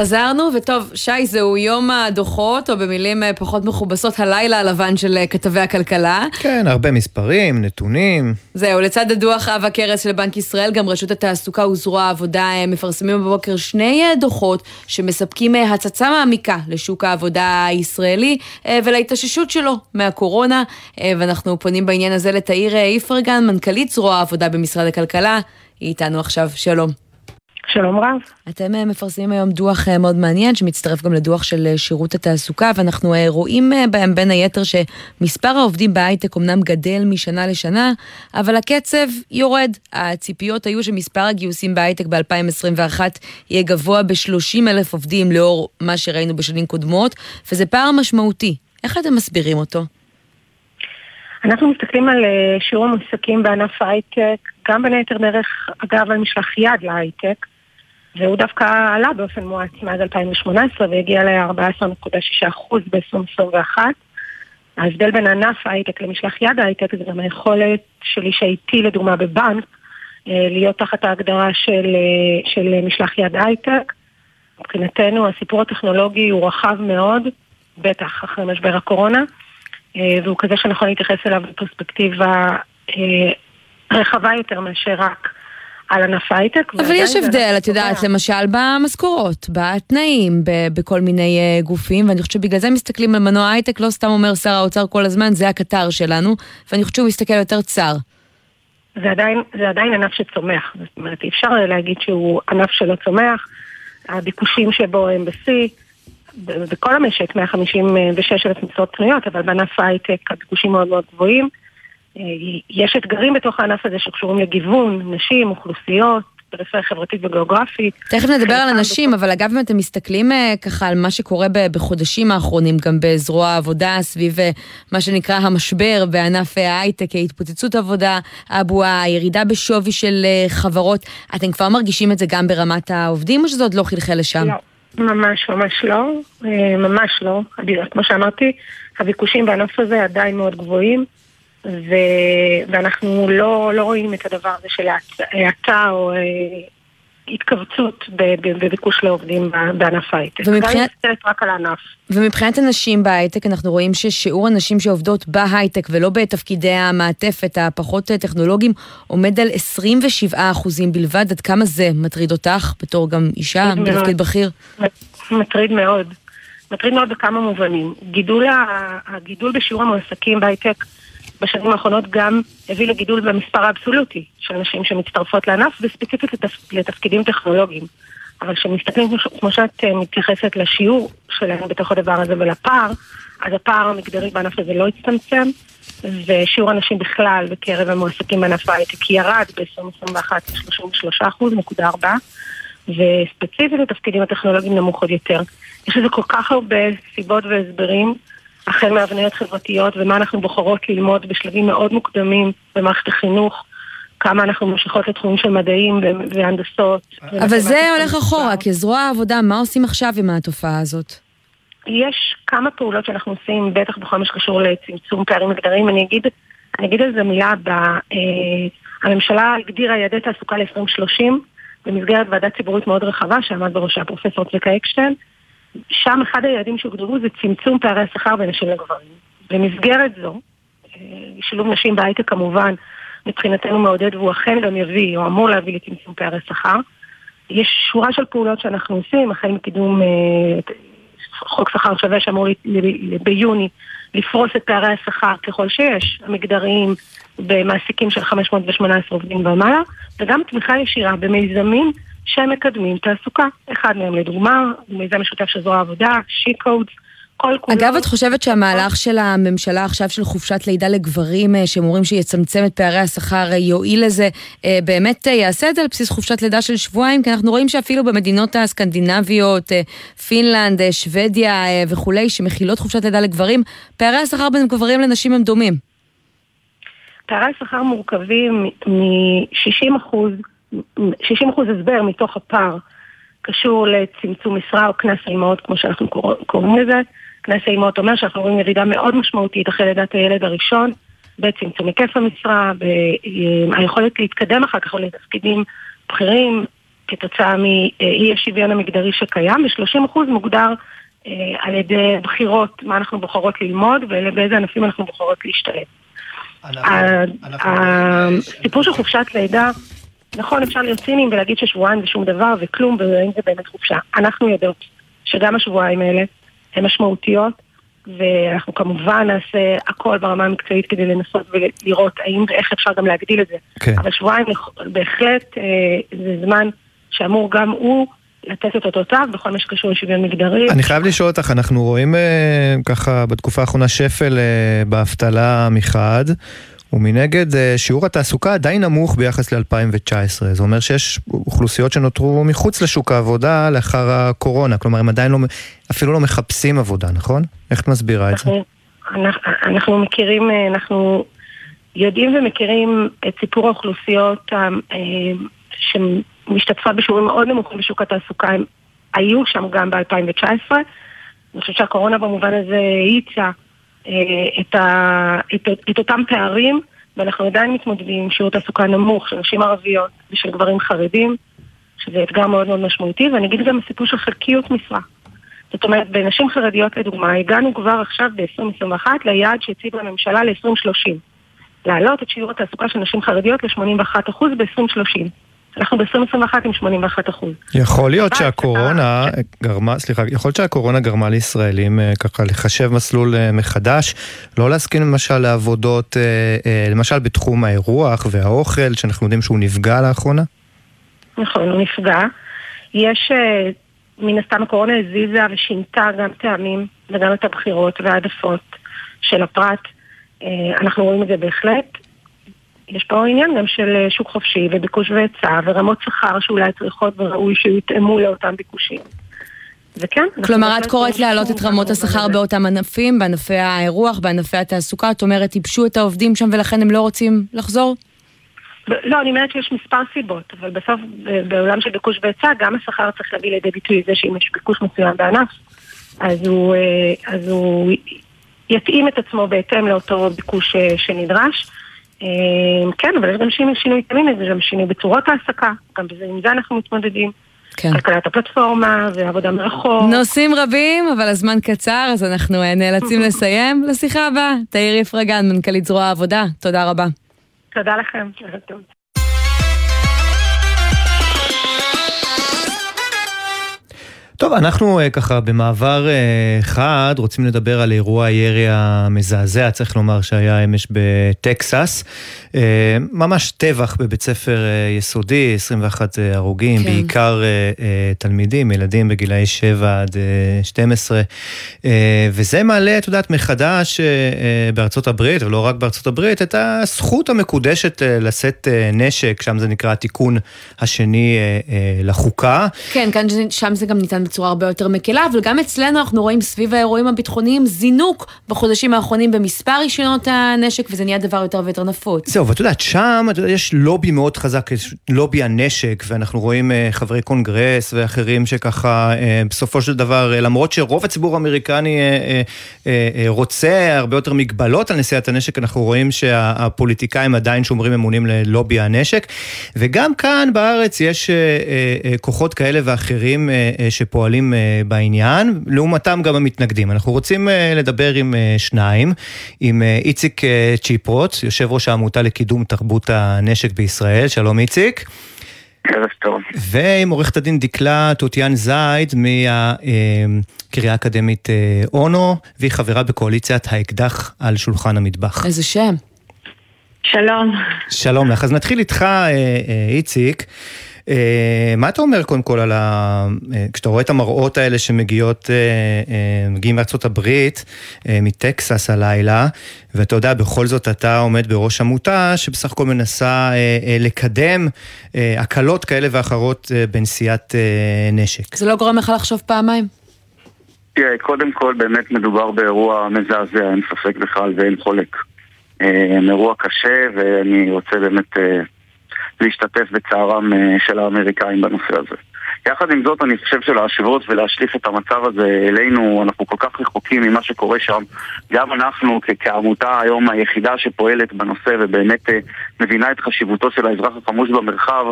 חזרנו, וטוב, שי, זהו יום הדוחות, או במילים אה, פחות מכובסות, הלילה הלבן של אה, כתבי הכלכלה. כן, הרבה מספרים, נתונים. זהו, לצד הדוח אב הכרס של בנק ישראל, גם רשות התעסוקה וזרוע העבודה אה, מפרסמים בבוקר שני דוחות שמספקים הצצה מעמיקה לשוק העבודה הישראלי ולהתאוששות שלו מהקורונה, ואנחנו פונים בעניין הזה לתאיר איפרגן, מנכ"לית זרוע העבודה במשרד הכלכלה, היא איתנו עכשיו, שלום. שלום רב. אתם אה, מפרסמים היום דוח אה, מאוד מעניין שמצטרף גם לדוח של אה, שירות התעסוקה ואנחנו רואים בהם בין היתר שמספר העובדים בהייטק אמנם גדל משנה לשנה אבל הקצב יורד. הציפיות היו שמספר הגיוסים בהייטק ב-2021 יהיה גבוה ב-30 אלף עובדים לאור מה שראינו בשנים קודמות וזה פער משמעותי. איך אתם מסבירים אותו? אנחנו מסתכלים על שיעור המועסקים בענף ההייטק, גם בין היתר דרך, אגב, על משלח יד להייטק, והוא דווקא עלה באופן מואץ מאז 2018 והגיע ל-14.6% ב-2021. ההבדל בין ענף ההייטק למשלח יד ההייטק זה גם היכולת של איש איתי, לדוגמה בבנק, אה, להיות תחת ההגדרה של, אה, של משלח יד הייטק. מבחינתנו הסיפור הטכנולוגי הוא רחב מאוד, בטח אחרי משבר הקורונה, אה, והוא כזה שנכון להתייחס אליו בפרספקטיבה רחבה יותר מאשר רק על ענף ההייטק. אבל יש הבדל, את יודעת, למשל במשכורות, בתנאים, בכל מיני אה, גופים, ואני חושבת שבגלל זה מסתכלים על מנוע הייטק, לא סתם אומר שר האוצר כל הזמן, זה הקטר שלנו, ואני חושבת שהוא מסתכל יותר צר. זה עדיין, זה עדיין ענף שצומח, זאת אומרת, אי אפשר להגיד שהוא ענף שלא צומח, הביקושים שבו הם בשיא. בכל המשק 156 אלף משרות פנויות, אבל בענף ההייטק הביקושים מאוד מאוד גבוהים. אה, יש אתגרים בתוך הענף הזה שקשורים לגיוון, נשים, אוכלוסיות, פריפריה חברתית וגיאוגרפית. תכף נדבר על הנשים, אבל אגב, אם אתם מסתכלים אה, ככה על מה שקורה בחודשים האחרונים, גם בזרוע העבודה, סביב אה, מה שנקרא המשבר בענף ההייטק, התפוצצות עבודה, הבועה, הירידה בשווי של חברות, אתם כבר מרגישים את זה גם ברמת העובדים, או שזה עוד לא חלחל לשם? לא. ממש ממש לא, ממש לא. כמו שאמרתי, הביקושים בענף הזה עדיין מאוד גבוהים. ו... ואנחנו לא, לא רואים את הדבר הזה של האטה או אה, התכווצות בביקוש לעובדים בענף ההייטק. ומבחינת... רק על הענף. ומבחינת הנשים בהייטק, אנחנו רואים ששיעור הנשים שעובדות בהייטק ולא בתפקידי המעטפת הפחות טכנולוגיים עומד על 27 אחוזים בלבד. עד כמה זה מטריד אותך בתור גם אישה בתפקיד בכיר? מטריד מאוד. מטריד מאוד בכמה מובנים. גידול, הגידול בשיעור המועסקים בהייטק בשנים האחרונות גם הביא לגידול במספר האבסולוטי של נשים שמצטרפות לענף, וספציפית לתפ... לתפקידים טכנולוגיים. אבל כשמסתכלים, כמו שאת אה, מתייחסת לשיעור שלהם בתוך הדבר הזה ולפער, אז הפער המגדרי בענף הזה לא הצטמצם, ושיעור הנשים בכלל בקרב המועסקים בענף ההייטק ירד ב-2021 ל-33% נקודה 4, וספציפית לתפקידים הטכנולוגיים נמוך עוד יותר. יש לזה כל כך הרבה סיבות והסברים, החל מהבניות חברתיות ומה אנחנו בוחרות ללמוד בשלבים מאוד מוקדמים במערכת החינוך. כמה אנחנו ממשיכות לתחומים של מדעים והנדסות. אבל זה הולך אחורה, כזרוע העבודה, מה עושים עכשיו עם התופעה הזאת? יש כמה פעולות שאנחנו עושים, בטח בכל מה שקשור לצמצום פערים מגדריים. אני אגיד, אני אגיד על זה מילה, ב, אה, הממשלה הגדירה יעדי תעסוקה ל-2030 במסגרת ועדה ציבורית מאוד רחבה שעמד בראשה פרופסור צביקה אקשטיין. שם אחד היעדים שהוגדרו זה צמצום פערי השכר בין נשים לגברים. במסגרת זו, אה, שילוב נשים בהייטק כמובן, מבחינתנו מעודד והוא אכן גם יביא, או אמור להביא לצמצום פערי שכר. יש שורה של פעולות שאנחנו עושים, החל מקידום אה, חוק שכר שווה שאמור ביוני לפרוס את פערי השכר ככל שיש, המגדריים במעסיקים של 518 עובדים ומעלה, וגם תמיכה ישירה במיזמים שמקדמים תעסוקה. אחד מהם לדוגמה, מיזם משותף של זרוע העבודה, she-codes, כל כולו... אגב, את חושבת שהמהלך של הממשלה עכשיו של חופשת לידה לגברים, אה, שאומרים שיצמצם את פערי השכר, אה, יועיל לזה, אה, באמת יעשה את זה על בסיס חופשת לידה של שבועיים? כי אנחנו רואים שאפילו במדינות הסקנדינביות, פינלנד, שוודיה וכולי, שמכילות חופשת לידה לגברים, פערי השכר בין גברים לנשים הם דומים. פערי השכר מורכבים מ-60 אחוז, 60 אחוז הסבר מתוך הפער קשור לצמצום משרה או קנס האימהות, כמו שאנחנו קוראים לזה. קנס האימהות אומר שאנחנו רואים ירידה מאוד משמעותית אחרי לידת הילד הראשון, בצמצום היקף המשרה, ביכולת להתקדם אחר כך לתפקידים בכירים כתוצאה מאי השוויון המגדרי שקיים, ו-30% מוגדר אה, על ידי בחירות, מה אנחנו בוחרות ללמוד ובאיזה ענפים אנחנו בוחרות להשתלב. הסיפור של חופשת לידה, נכון, אפשר להיות ציניים ולהגיד ששבועיים זה שום דבר וכלום, ואין זה באמת חופשה. אנחנו יודעות שגם השבועיים האלה הן משמעותיות, ואנחנו כמובן נעשה הכל ברמה המקצועית כדי לנסות ולראות האם ואיך אפשר גם להגדיל את זה. כן. אבל שבועיים בהחלט אה, זה זמן שאמור גם הוא לתת את אותותיו בכל מה שקשור לשוויון מגדרי. אני חייב לשאול אותך, אנחנו רואים אה, ככה בתקופה האחרונה שפל אה, באבטלה מחד, ומנגד אה, שיעור התעסוקה עדיין נמוך ביחס ל-2019. זה אומר שיש אוכלוסיות שנותרו מחוץ לשוק העבודה לאחר הקורונה. כלומר, הם עדיין לא, אפילו לא מחפשים עבודה, נכון? איך את מסבירה את זה? אנחנו, אנחנו מכירים, אה, אנחנו יודעים ומכירים את סיפור האוכלוסיות אה, שמשתתפות בשיעורים מאוד נמוכים בשוק התעסוקה. הם היו שם גם ב-2019. אני חושבת שהקורונה במובן הזה האיצה את, ה, את, את אותם פערים, ואנחנו עדיין מתמודדים עם שיעור תעסוקה נמוך של נשים ערביות ושל גברים חרדים, שזה אתגר מאוד מאוד משמעותי, ואני אגיד גם סיפור של חלקיות משרה. זאת אומרת, בנשים חרדיות לדוגמה, הגענו כבר עכשיו ב-2021 ליעד שהציבה הממשלה ל-2030. להעלות את שיעור התעסוקה של נשים חרדיות ל-81% ב-2030. אנחנו ב-2021 עם 81 אחוז. יכול להיות שהקורונה גרמה, סליחה, יכול להיות שהקורונה גרמה לישראלים אה, ככה לחשב מסלול אה, מחדש, לא להסכים למשל לעבודות, אה, למשל בתחום האירוח והאוכל, שאנחנו יודעים שהוא נפגע לאחרונה? נכון, הוא נפגע. יש, מן הסתם הקורונה הזיזה ושינתה גם טעמים וגם את הבחירות והעדפות של הפרט. אנחנו רואים את זה בהחלט. יש פה עניין גם של אה, שוק חופשי וביקוש והיצע ורמות שכר שאולי צריכות וראוי שיותאמו לאותם ביקושים. וכן. כלומר, את קוראת להעלות את רמות השכר באותם ענפים, בענפי האירוח, בענפי התעסוקה, את אומרת, ייבשו את העובדים שם ולכן הם לא רוצים לחזור? לא, אני אומרת שיש מספר סיבות, אבל בסוף, בעולם של ביקוש והיצע, גם השכר צריך להביא לידי ביטוי זה שאם יש ביקוש מסוים בענף, אז הוא, אה, אז הוא יתאים את עצמו בהתאם לאותו ביקוש אה, שנדרש. אמ, כן, אבל יש גם שינוי, שינוי תמיד, זה גם שינוי בצורות העסקה, גם בזה, עם זה אנחנו מתמודדים. כן. כלכלת הפלטפורמה ועבודה מרחוק. נושאים רבים, אבל הזמן קצר, אז אנחנו אה, נאלצים לסיים. לשיחה הבאה, תאיר יפרגן, מנכ"לית זרוע העבודה, תודה רבה. תודה לכם, ערב טוב. טוב, אנחנו אה, ככה במעבר אה, חד רוצים לדבר על אירוע הירי המזעזע, צריך לומר שהיה אמש בטקסס. אה, ממש טבח בבית ספר יסודי, 21 אה, הרוגים, כן. בעיקר תלמידים, ילדים בגילאי 7 עד אה, 12. אה, וזה מעלה, את יודעת, מחדש בארצות הברית, ולא רק בארצות הברית, את הזכות המקודשת לשאת נשק, שם זה נקרא התיקון השני לחוקה. כן, כאן שם זה גם ניתן בצורה הרבה יותר מקלה, אבל גם אצלנו אנחנו רואים סביב האירועים הביטחוניים זינוק בחודשים האחרונים במספר רישיונות הנשק, וזה נהיה דבר יותר ויותר נפוץ. זהו, ואת יודעת, שם את יודעת, יש לובי מאוד חזק, לובי הנשק, ואנחנו רואים אה, חברי קונגרס ואחרים שככה, אה, בסופו של דבר, אה, למרות שרוב הציבור האמריקני רוצה הרבה יותר מגבלות על נשיאת הנשק, אנחנו רואים שהפוליטיקאים עדיין שומרים אמונים ללובי הנשק. וגם כאן בארץ יש כוחות כאלה ואחרים אה, שפועלים אה, בעניין, לעומתם גם המתנגדים. אנחנו רוצים אה, לדבר עם אה, שניים, עם איציק צ'יפרוט, יושב ראש העמותה לקידום תרבות הנשק בישראל, שלום איציק. ערב טוב. ועם עורכת הדין דקלה תותיאן זייד מהקריה האקדמית אונו, והיא חברה בקואליציית האקדח על שולחן המטבח. איזה שם. שלום. שלום לך. אז נתחיל איתך, אה, אה, איציק. אה, מה אתה אומר קודם כל על ה... אה, כשאתה רואה את המראות האלה שמגיעות, אה, אה, מגיעים מארצות הברית, אה, מטקסס הלילה, ואתה יודע, בכל זאת אתה עומד בראש עמותה שבסך הכל מנסה אה, אה, לקדם אה, הקלות כאלה ואחרות אה, בנשיאת אה, נשק. זה לא גורם לך לחשוב פעמיים? תראה, קודם כל באמת מדובר באירוע מזעזע, אין ספק בכלל ואין חולק. אה, אירוע קשה ואני רוצה באמת אה, להשתתף בצערם אה, של האמריקאים בנושא הזה. יחד עם זאת אני חושב שלהשוות ולהשליך את המצב הזה אלינו, אנחנו כל כך רחוקים ממה שקורה שם. גם אנחנו כעמותה היום היחידה שפועלת בנושא ובאמת אה, מבינה את חשיבותו של האזרח החמוש במרחב,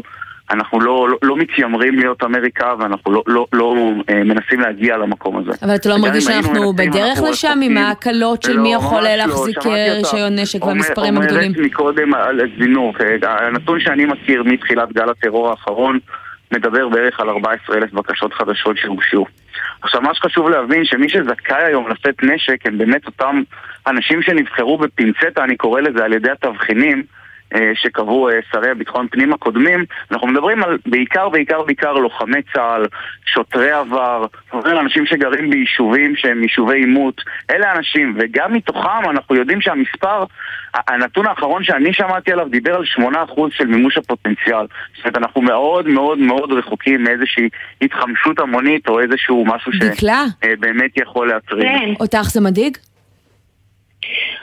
אנחנו לא, לא, לא מתיימרים להיות אמריקה ואנחנו לא, לא, לא אה, מנסים להגיע למקום הזה. אבל אתה לא מרגיש שאנחנו בדרך לשם. עם ההקלות של מי לא, יכול ממש לא, להחזיק שמעתי אותה. רישיון נשק והמספרים הגדולים? אומרת מקודם על זינוק, אה, הנתון שאני מכיר מתחילת גל הטרור האחרון מדבר בערך על 14,000 בקשות חדשות שהוגשו. עכשיו מה שחשוב להבין שמי שזכאי היום לשאת נשק הם באמת אותם אנשים שנבחרו בפינצטה, אני קורא לזה, על ידי התבחינים אה, שקבעו אה, שרי הביטחון פנים הקודמים, אנחנו מדברים על בעיקר בעיקר בעיקר לוחמי צה"ל, שוטרי עבר, אנשים שגרים ביישובים שהם יישובי עימות, אלה האנשים, וגם מתוכם אנחנו יודעים שהמספר, הנתון האחרון שאני שמעתי עליו דיבר על 8% של מימוש הפוטנציאל. זאת אומרת, אנחנו מאוד מאוד מאוד רחוקים מאיזושהי התחמשות המונית או איזשהו משהו דקלה? שבאמת יכול להטריד. כן. אותך זה מדאיג?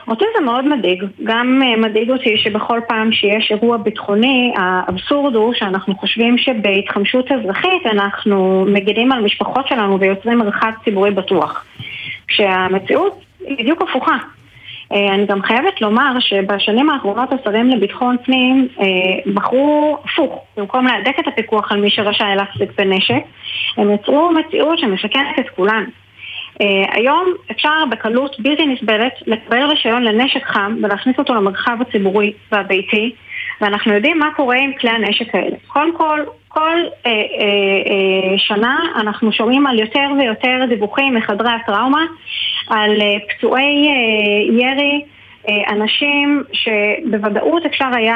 אותי זה מאוד מדאיג. גם אה, מדאיג אותי שבכל פעם שיש אירוע ביטחוני, האבסורד הוא שאנחנו חושבים שבהתחמשות אזרחית אנחנו מגינים על משפחות שלנו ויוצרים מרחב ציבורי בטוח. כשהמציאות היא בדיוק הפוכה. אה, אני גם חייבת לומר שבשנים האחרונות השרים לביטחון פנים אה, בחרו הפוך, במקום להדק את הפיקוח על מי שרשאי להחזיק בנשק, הם יצרו מציאות שמסכנת את כולנו. Uh, היום אפשר בקלות בלתי נסבלת לקבל רישיון לנשק חם ולהכניס אותו למרחב הציבורי והביתי ואנחנו יודעים מה קורה עם כלי הנשק האלה. קודם כל, כל uh, uh, uh, שנה אנחנו שומעים על יותר ויותר דיווחים מחדרי הטראומה על uh, פצועי uh, ירי אה, אנשים שבוודאות אפשר היה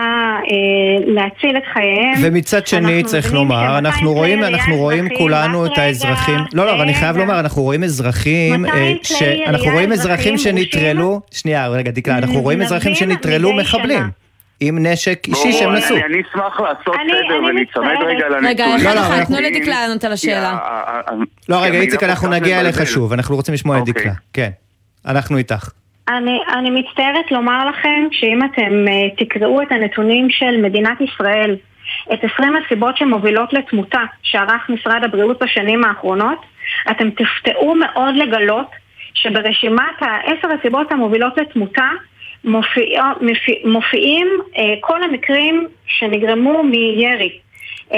אה, להציל את חייהם. ומצד שני, צריך לומר, ש-200 אנחנו רואים, אנחנו רואים כולנו את האזרחים, לא, לא, אבל אני חייב רגע. לומר, אנחנו רואים אזרחים, 200 אה, אנחנו רואים אזרחים שנטרלו, שנייה, רגע, דקלה, אנחנו רואים אזרחים שנטרלו מחבלים. עם נשק אישי שהם אני- נשאו. אני אשמח לעשות סדר אני ולהיצמד. רגע לנתונים. רגע, לא, אחד לא, אחד, אנחנו- תנו לדקלה לענות על השאלה. לא, רגע, כי איציק, המידע אנחנו נגיע אליך. שוב, אנחנו רוצים לשמוע את אוקיי. דקלה. כן, אנחנו איתך. אני, אני מצטערת לומר לכם שאם אתם uh, תקראו את הנתונים של מדינת ישראל, את 20 הסיבות שמובילות לתמותה שערך משרד הבריאות בשנים האחרונות, אתם תופתעו מאוד לגלות שברשימת העשר הסיבות המובילות לתמותה מופיע, מופיע, מופיעים uh, כל המקרים שנגרמו מירי. Uh,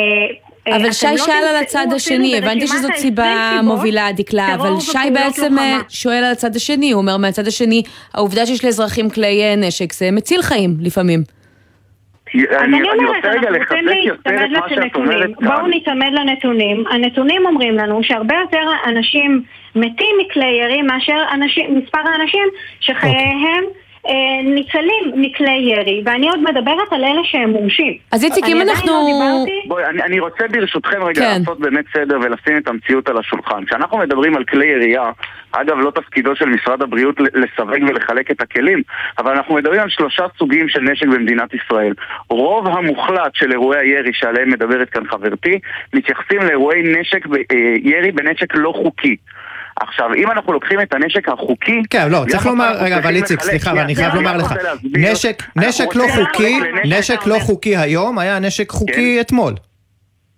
אבל אתם שי לא שאל על הצד השני, הבנתי שזאת סיבה 20 סיבות מובילה, דקלה, אבל שי בעצם אה, לוחמה. שואל על הצד השני, הוא אומר מהצד השני, העובדה שיש לאזרחים כלי אה, נשק זה מציל חיים לפעמים. אני אני אני אומרת, רוצה רגע אנחנו רוצים לחזק יותר להיצמד את מה שאת אומרת לנתונים. כאן. בואו ניצמד לנתונים. הנתונים אומרים לנו שהרבה יותר אנשים מתים מכלי ירי מאשר אנשים, מספר האנשים שחייהם אה, ניצלים מכלי ירי, ואני עוד מדברת על אלה שהם מורשים. אז איציק, אם אנחנו... לא דיברתי- בואי, אני, אני רוצה ברשותכם רגע כן. לעשות באמת סדר ולשים את המציאות על השולחן. כשאנחנו מדברים על כלי ירייה, אגב, לא תפקידו של משרד הבריאות ל- לסווג ולחלק את הכלים, אבל אנחנו מדברים על שלושה סוגים של נשק במדינת ישראל. רוב המוחלט של אירועי הירי שעליהם מדברת כאן חברתי, מתייחסים לאירועי נשק, אה, ירי בנשק לא חוקי. עכשיו, אם אנחנו לוקחים את הנשק החוקי... כן, לא, צריך לומר, רגע, אבל איציק. סליחה, ואני חייב לומר אני לך. נשק, לא חוקי, נשק לא חוקי היום היה נשק חוקי אתמול.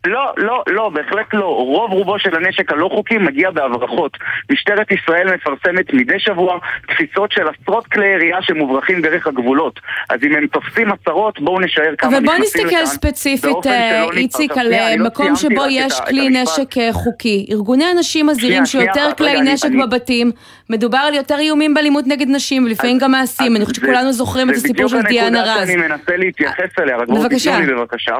לא, לא, לא, בהחלט לא. רוב רובו של הנשק הלא חוקי מגיע בהברחות. משטרת ישראל מפרסמת מדי שבוע תפיסות של עשרות כלי ירייה שמוברחים דרך הגבולות. אז אם הם תופסים עשרות, בואו נשאר כמה אבל בוא נכנסים נסתכל לכאן ספציפית, אה, איציק. על אה, מקום שבו יש כלי. נשק אה, חוקי. ארגוני הנשים מזהירים שיותר כלי נשק בבתים, מדובר על יותר איומים באלימות נגד נשים, ולפעמים גם מעשים. אני חושבת שכולנו זוכרים את הסיפור של דיאנה רז. זה בדיוק הנקודה שאני מנסה להתייחס אליה, רק בואו. תיתנו לי בבקשה.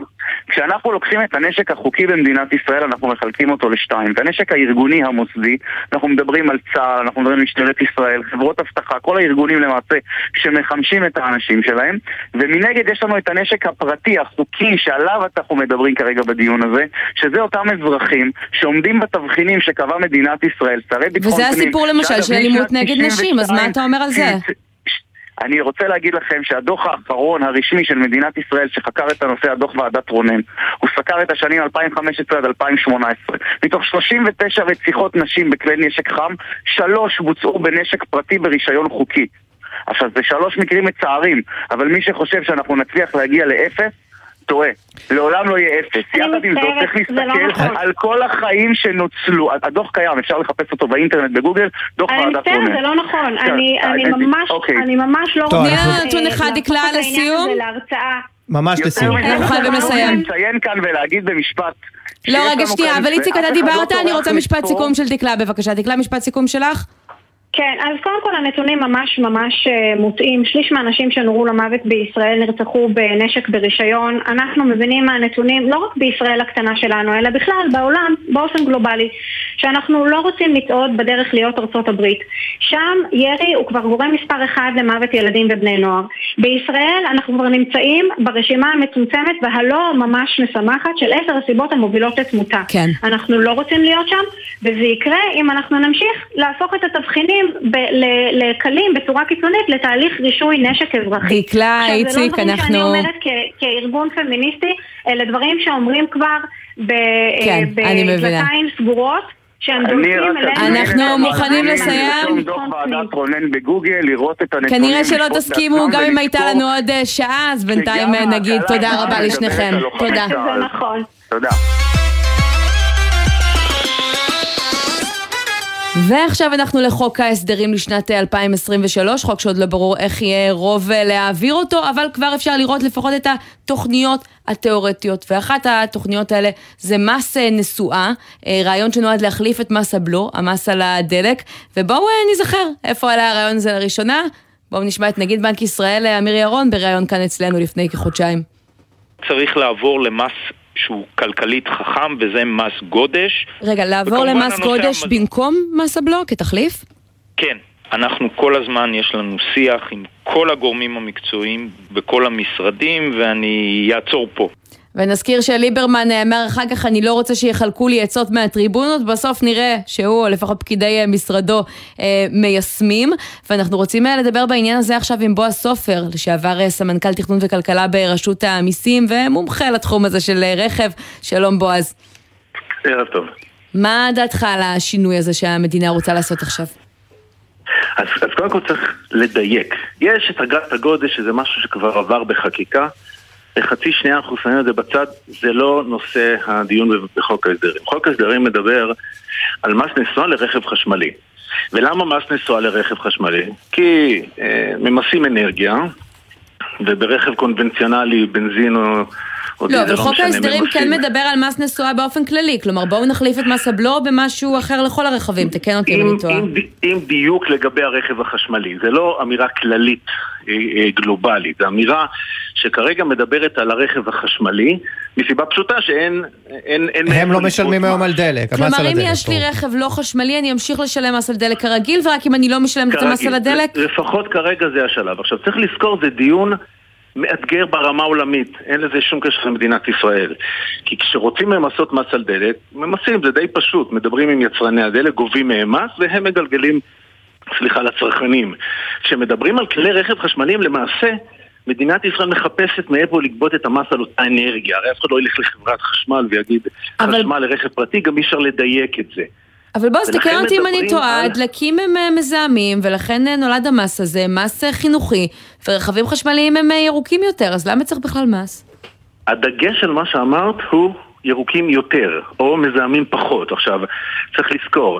כשאנחנו לוקחים את הנשק החוקי במדינת ישראל, אנחנו מחלקים אותו לשתיים. את הנשק הארגוני המוסדי, אנחנו מדברים על צה"ל, אנחנו מדברים על משטרת ישראל, חברות אבטחה, כל הארגונים למעשה שמחמשים את האנשים שלהם, ומנגד יש לנו את הנשק הפרטי, החוקי, שעליו אנחנו מדברים כרגע בדיון הזה, שזה אותם אזרחים שעומדים בתבחינים שקבעה מדינת ישראל, שרי ביטחון וזה פנים. הסיפור למשל של אלימות נגד נשים, אז מה 92 אתה אומר על זה? אני רוצה להגיד לכם שהדוח האחרון הרשמי של מדינת ישראל שחקר את הנושא, הדוח ועדת רונן, הוא סקר את השנים 2015 עד 2018. מתוך 39 רציחות נשים בכלי נשק חם, שלוש בוצעו בנשק פרטי ברישיון חוקי. עכשיו, זה שלוש מקרים מצערים, אבל מי שחושב שאנחנו נצליח להגיע לאפס, טועה. לעולם לא יהיה אפס. אני יחד עם זאת, מצטערת, צריך זה לא להסתכל נכון. על כל החיים שנוצלו. הדוח קיים, אפשר לחפש אותו באינטרנט בגוגל, דוח אני ועדת מצטערת, רונן. זה לא נכון. כן, אני אני אה, ממש אוקיי. אני ממש לא טוב, רוצה... אה, נתון אחד, דקלה, לסיום. ממש לסיום. אנחנו חייבים לסיים. לציין כאן ולהגיד במשפט. לא, רגע, שנייה, אבל איציק, אתה לא דיברת, אני רוצה משפט. סיכום של דקלה, בבקשה. דקלה, משפט סיכום שלך? כן, אז קודם כל הנתונים ממש ממש אה, מוטעים. שליש מהאנשים שנורו למוות בישראל נרצחו בנשק ברישיון. אנחנו מבינים מהנתונים, לא רק בישראל הקטנה שלנו, אלא בכלל בעולם, באופן גלובלי, שאנחנו לא רוצים לצעוד בדרך להיות ארצות הברית. שם ירי הוא כבר גורם מספר אחד למוות ילדים ובני נוער. בישראל אנחנו כבר נמצאים ברשימה המצומצמת והלא ממש משמחת של עשר הסיבות המובילות לתמותה. כן. אנחנו לא רוצים להיות שם, וזה יקרה אם אנחנו נמשיך להפוך את התבחינים לקלים בצורה קיצונית לתהליך רישוי נשק אזרחי. דקלה, עכשיו, זה לא איציק, דברים שאני אנחנו- אומרת כ- כארגון פמיניסטי, אלה דברים שאומרים כבר ב- כן, אה, אני מבינה. בדלתיים סגורות. שהם אלינו. אנחנו מוכנים לסיים. כנראה שלא תסכימו, גם אם הייתה לנו עוד אה, שעה, אז בינתיים אה, נגיד תודה רבה לשניכם. תודה. צה"ל. זה נכון. תודה. ועכשיו אנחנו לחוק ההסדרים לשנת 2023, חוק שעוד לא ברור איך יהיה רוב אה, להעביר אותו, אבל כבר אפשר לראות לפחות את התוכניות התיאורטיות. ואחת התוכניות האלה זה מס אה, נסועה, אה, רעיון שנועד להחליף את מס הבלו, המס על הדלק, ובואו אה, נזכר איפה עלה הרעיון הזה לראשונה. בואו נשמע את נגיד בנק ישראל, אה, אמיר ירון, בריאיון כאן אצלנו לפני כחודשיים. צריך לעבור למס שהוא כלכלית חכם, וזה מס גודש. רגע, לעבור למס גודש המז- במקום מס הבלו כתחליף? כן, אנחנו כל הזמן, יש לנו שיח עם כל הגורמים המקצועיים בכל המשרדים, ואני אעצור פה. ונזכיר שליברמן אמר אחר כך, אני לא רוצה שיחלקו לי עצות מהטריבונות, בסוף נראה שהוא, או לפחות פקידי אה, משרדו, אה, מיישמים. ואנחנו רוצים אה, לדבר בעניין הזה עכשיו עם בועז סופר, לשעבר סמנכ"ל תכנון וכלכלה ברשות המיסים, ומומחה לתחום הזה של רכב. שלום בועז. ערב טוב. מה דעתך על השינוי הזה שהמדינה רוצה לעשות עכשיו? אז, אז קודם כל צריך לדייק. יש את אגרת הגודש, שזה משהו שכבר עבר בחקיקה. לחצי שנייה אנחנו שמים את זה בצד, זה לא נושא הדיון בחוק ההסדרים. חוק ההסדרים מדבר על מס נסועה לרכב חשמלי. ולמה מס נסועה לרכב חשמלי? כי אה, ממסים אנרגיה, וברכב קונבנציונלי, בנזין או לא, זה אבל חוק משנה ההסדרים. כן מדבר על מס נסועה באופן כללי. כלומר, בואו נחליף את מס הבלו במשהו אחר לכל הרכבים. תקן אותי אם אני טועה. עם, דיוק לגבי הרכב החשמלי, זה לא אמירה כללית אה, אה, גלובלית, זו אמירה שכרגע מדברת על הרכב החשמלי, מסיבה פשוטה שאין... אין, אין הם לא משלמים. היום על דלק, המס כלומר, אם. יש לי. רכב לא חשמלי, אני אמשיך לשלם מס על דלק כרגיל, ורק אם אני לא משלמת את המס על. הדלק, לפחות כרגע זה השלב. עכשיו, צריך לזכור, זה דיון מאתגר ברמה העולמית, אין לזה שום קשר למדינת ישראל. כי כשרוצים למסות מס על דלק, ממסים, זה די פשוט. מדברים עם יצרני הדלק, גובים מהם מס, והם מגלגלים, סליחה, לצרכנים. כשמדברים על כלי רכב חשמליים, למעשה, מדינת ישראל מחפשת מאיפה לגבות את המס על אותה אנרגיה. הרי אף אחד לא ילך לחברת חשמל ויגיד, אבל- חשמל לרכב פרטי, גם אי אפשר לדייק את זה. אבל בוא, אז תקן אותי אם אני טועה, על- דלקים הם אה, מזהמים, ולכן אה, נולד המס הזה, מס אה, חינוכי, ורכבים חשמליים הם ירוקים יותר, אז למה צריך בכלל מס? הדגש על מה שאמרת הוא ירוקים יותר, או מזהמים פחות. עכשיו, צריך לזכור,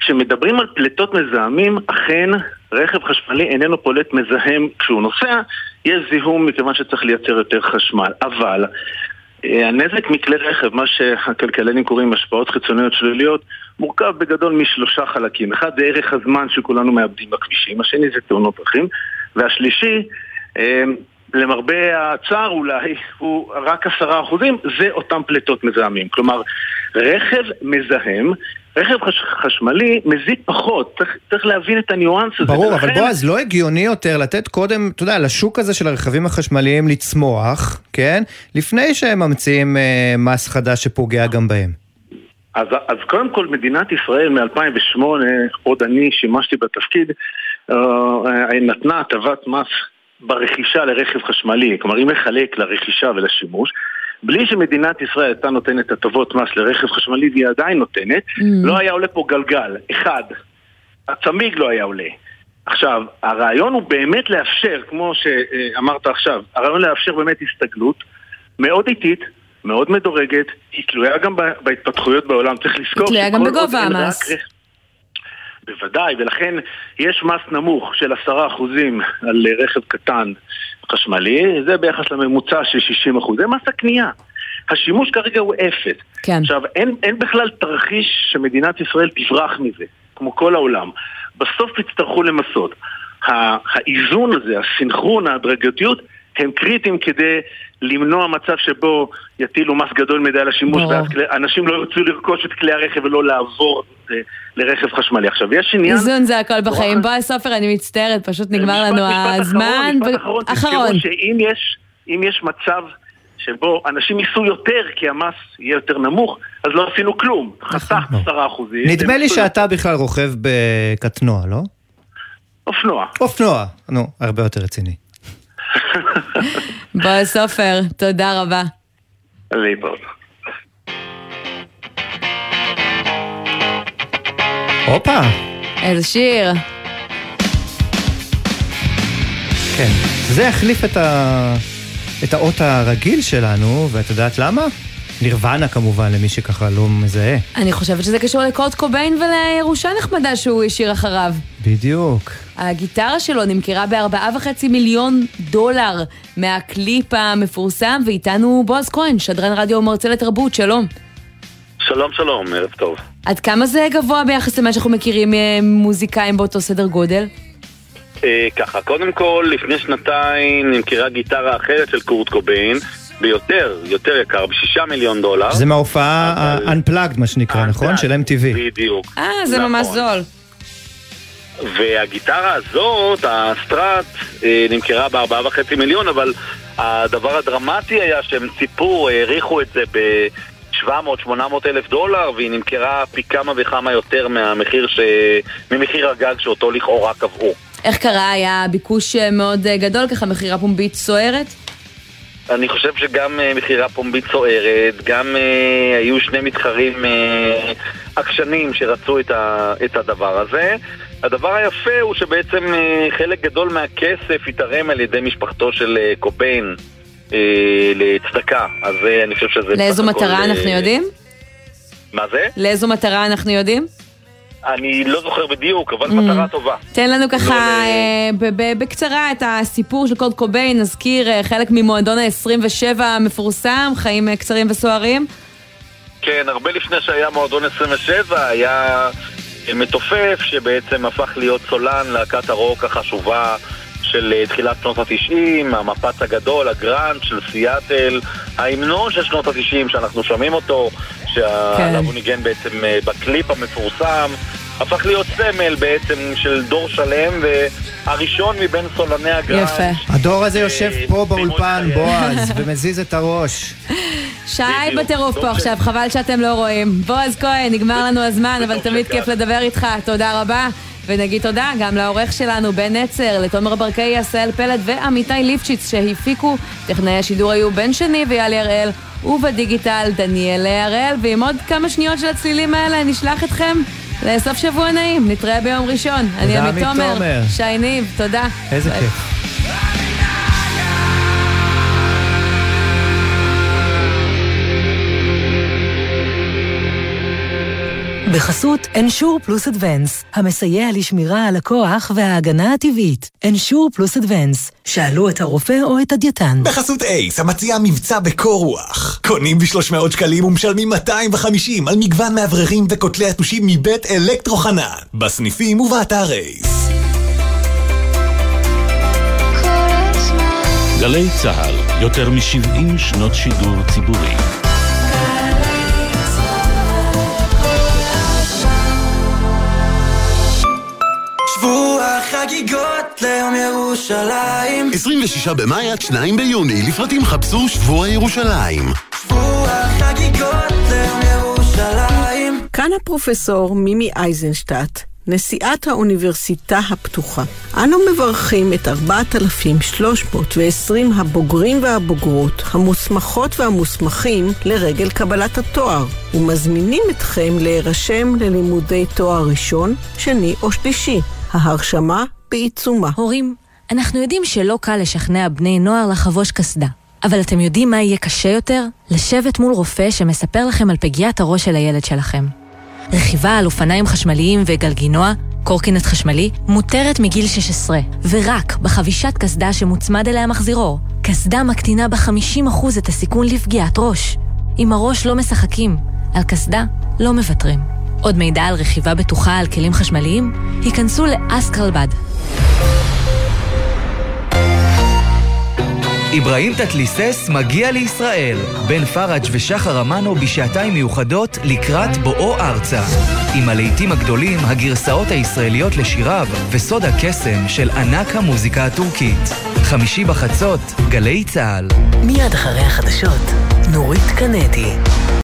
כשמדברים על פליטות מזהמים, אכן רכב חשמלי איננו פולט מזהם כשהוא נוסע, יש זיהום מכיוון שצריך לייצר יותר חשמל. אבל הנזק מכלי רכב, מה שהכלכלנים קוראים השפעות חיצוניות שליליות, מורכב בגדול משלושה חלקים. אחד זה ערך הזמן שכולנו מאבדים בכבישים, השני זה תאונות דרכים, והשלישי, אה, למרבה הצער אולי, הוא רק עשרה אחוזים, זה אותם פליטות מזהמים. כלומר, רכב מזהם, רכב חש, חשמלי מזיק פחות, צריך, צריך להבין את הניואנס הזה. ברור, אבל ולכן- בועז, לא הגיוני יותר לתת קודם, אתה יודע, לשוק הזה של הרכבים החשמליים לצמוח, כן? לפני שהם ממציאים אה, מס חדש שפוגע גם בהם. אז, אז קודם כל מדינת ישראל מ-2008, עוד אני שימשתי בתפקיד, אה, אה, נתנה הטבת מס ברכישה לרכב חשמלי, כלומר היא מחלק לרכישה ולשימוש, בלי שמדינת ישראל הייתה נותנת הטבות מס לרכב חשמלי והיא עדיין נותנת, Mm. לא היה עולה פה גלגל, אחד, הצמיג לא היה עולה. עכשיו, הרעיון הוא באמת לאפשר, כמו שאמרת עכשיו, הרעיון לאפשר באמת הסתגלות מאוד איטית, מאוד מדורגת, היא תלויה גם בהתפתחויות בעולם, צריך לזכור תלויה גם בגובה המס. רק בוודאי, ולכן יש מס נמוך של עשרה אחוזים על רכב קטן חשמלי, זה ביחס לממוצע של 60 אחוז, זה מס הקנייה. השימוש כרגע הוא אפס. כן. עכשיו, אין, אין בכלל תרחיש שמדינת ישראל תברח מזה, כמו כל העולם. בסוף יצטרכו למסות. ה- האיזון הזה, הסנכרון, ההדרגתיות, הם קריטיים כדי למנוע מצב שבו יטילו מס גדול מדי על השימוש. ואז כלי- אנשים לא ירצו לרכוש את כלי הרכב ולא לעבור אה, לרכב חשמלי. עכשיו, יש עניין... איזון זה הכל בחיים. בועז סופר, אני מצטערת, פשוט נגמר משפט- לנו משפט הזמן. אחרון, משפט אחרון, אחרון. תזכרו שאם יש, אם יש מצב שבו אנשים ייסעו יותר כי המס יהיה יותר נמוך, אז לא עשינו כלום. חסכת עשרה אחוזים. נדמה לי שאתה בכלל רוכב בקטנוע, לא? אופנוע. אופנוע. נו, הרבה יותר רציני. [laughs] בועז סופר, תודה רבה. להתראות. הופה. איזה שיר. כן. זה יחליף את, ה... את האות הרגיל שלנו, ואת יודעת למה? נירוונה כמובן, למי שככה לא מזהה. אני חושבת שזה קשור לקורט קוביין ולירושה נחמדה שהוא השאיר אחריו. בדיוק. הגיטרה שלו נמכרה בארבעה וחצי מיליון דולר מהקליפ המפורסם, ואיתנו בועז כהן, שדרן רדיו ומרצה לתרבות, שלום. שלום שלום, ערב טוב. עד כמה זה גבוה ביחס למה שאנחנו מכירים אה, מוזיקאים באותו סדר גודל? אה, ככה, קודם כל, לפני שנתיים נמכרה גיטרה אחרת של קורט קוביין, ביותר, יותר יקר, בשישה מיליון דולר. זה מההופעה ה-unplugged, מה שנקרא, נכון? של MTV. בדיוק. אה, זה ממש זול. והגיטרה הזאת, הסטראט, אה, נמכרה בארבעה וחצי מיליון, אבל הדבר הדרמטי היה שהם ציפו, העריכו את זה ב-700-800 אלף דולר, והיא נמכרה פי כמה וכמה יותר מהמחיר ש... ממחיר הגג שאותו לכאורה קבעו. איך קרה? היה ביקוש אה, מאוד אה, גדול, ככה מכירה פומבית סוערת? אני חושב שגם אה, מכירה פומבית סוערת, גם אה, היו שני מתחרים אה, עקשנים שרצו את, ה, את הדבר הזה. הדבר היפה הוא שבעצם חלק גדול מהכסף התערם על ידי משפחתו של קוביין לצדקה. אז אני חושב שזה... לאיזו הכל, מטרה אה, אנחנו יודעים? מה זה? לאיזו מטרה אנחנו יודעים? אני לא זוכר בדיוק, אבל Mm. מטרה טובה. תן לנו ככה לא אה, בקצרה את הסיפור של קוד קוביין, נזכיר אה, חלק ממועדון ה-27 המפורסם, חיים אה, קצרים וסוערים. כן, הרבה לפני שהיה מועדון 27, היה מתופף שבעצם הפך להיות סולן להקת הרוק החשובה של אה, תחילת שנות ה-90, המפץ הגדול, הגראנט של סיאטל, ההמנון של שנות ה-90 שאנחנו שומעים אותו, שעליו הוא ניגן בעצם אה, בקליפ המפורסם, הפך להיות סמל בעצם של דור שלם והראשון מבין סולני הגראנט. יפה. הדור הזה יושב פה באולפן, בועז, [laughs] ומזיז את הראש. שי בטירוף פה עכשיו, חבל שאתם לא רואים. בועז כהן, נגמר לנו הזמן, אבל תמיד כיף לדבר איתך, תודה רבה. ונגיד תודה גם לעורך שלנו בן נצר, לתומר ברקאי, עשהאל פלד ועמיתי ליפשיץ שהפיקו. טכנאי השידור היו בן שני ויאלי הראל, ובדיגיטל דניאל הראל. ועם עוד כמה שניות של הצלילים האלה נשלח אתכם לסוף שבוע נעים. נתראה ביום ראשון. אני עמית תומר. שי ניב, תודה. איזה. כיף. בחסות אנשור פלוס אדוונס, המסייע לשמירה על הכוח וההגנה הטבעית. אנשור פלוס אדוונס, שאלו את הרופא או את הדייתן. בחסות אייס, המציעה מבצע בקור רוח. קונים ב-300 שקלים ומשלמים 250 על מגוון מאווררים וכותלי יתושים מבית אלקטרו חנן. בסניפים ובאתר אייס. גלי צה"ל, יותר מ-70 שנות שידור ציבורי. חגיגות ליום ירושלים 26 במאי עד 2 ביוני, לפרטים חפשו שבוע ירושלים. שבוע חגיגות ליום ירושלים כאן הפרופסור מימי אייזנשטט, נשיאת האוניברסיטה הפתוחה. אנו מברכים את 4,320 הבוגרים והבוגרות, המוסמכות והמוסמכים לרגל קבלת התואר, ומזמינים אתכם להירשם ללימודי תואר ראשון, שני או שלישי. ההרשמה בעיצומה. הורים, אנחנו יודעים שלא קל לשכנע בני נוער לחבוש קסדה. אבל אתם יודעים מה יהיה קשה יותר? לשבת מול רופא שמספר לכם על פגיעת הראש של הילד שלכם. רכיבה על אופניים חשמליים וגלגינוע, קורקינט חשמלי, מותרת מגיל 16, ורק בחבישת קסדה שמוצמד אליה מחזירור. קסדה מקטינה ב-50% את הסיכון לפגיעת ראש. עם הראש לא משחקים, על קסדה לא מוותרים. עוד מידע על רכיבה בטוחה על כלים חשמליים? היכנסו לאסקרלבד. אברהים תתליסס מגיע לישראל. בן פראג' ושחר אמנו בשעתיים מיוחדות לקראת בואו ארצה. עם הלהיטים הגדולים, הגרסאות הישראליות לשיריו, וסוד הקסם של ענק המוזיקה הטורקית. חמישי בחצות, גלי צה"ל. מיד אחרי החדשות, נורית קנדי.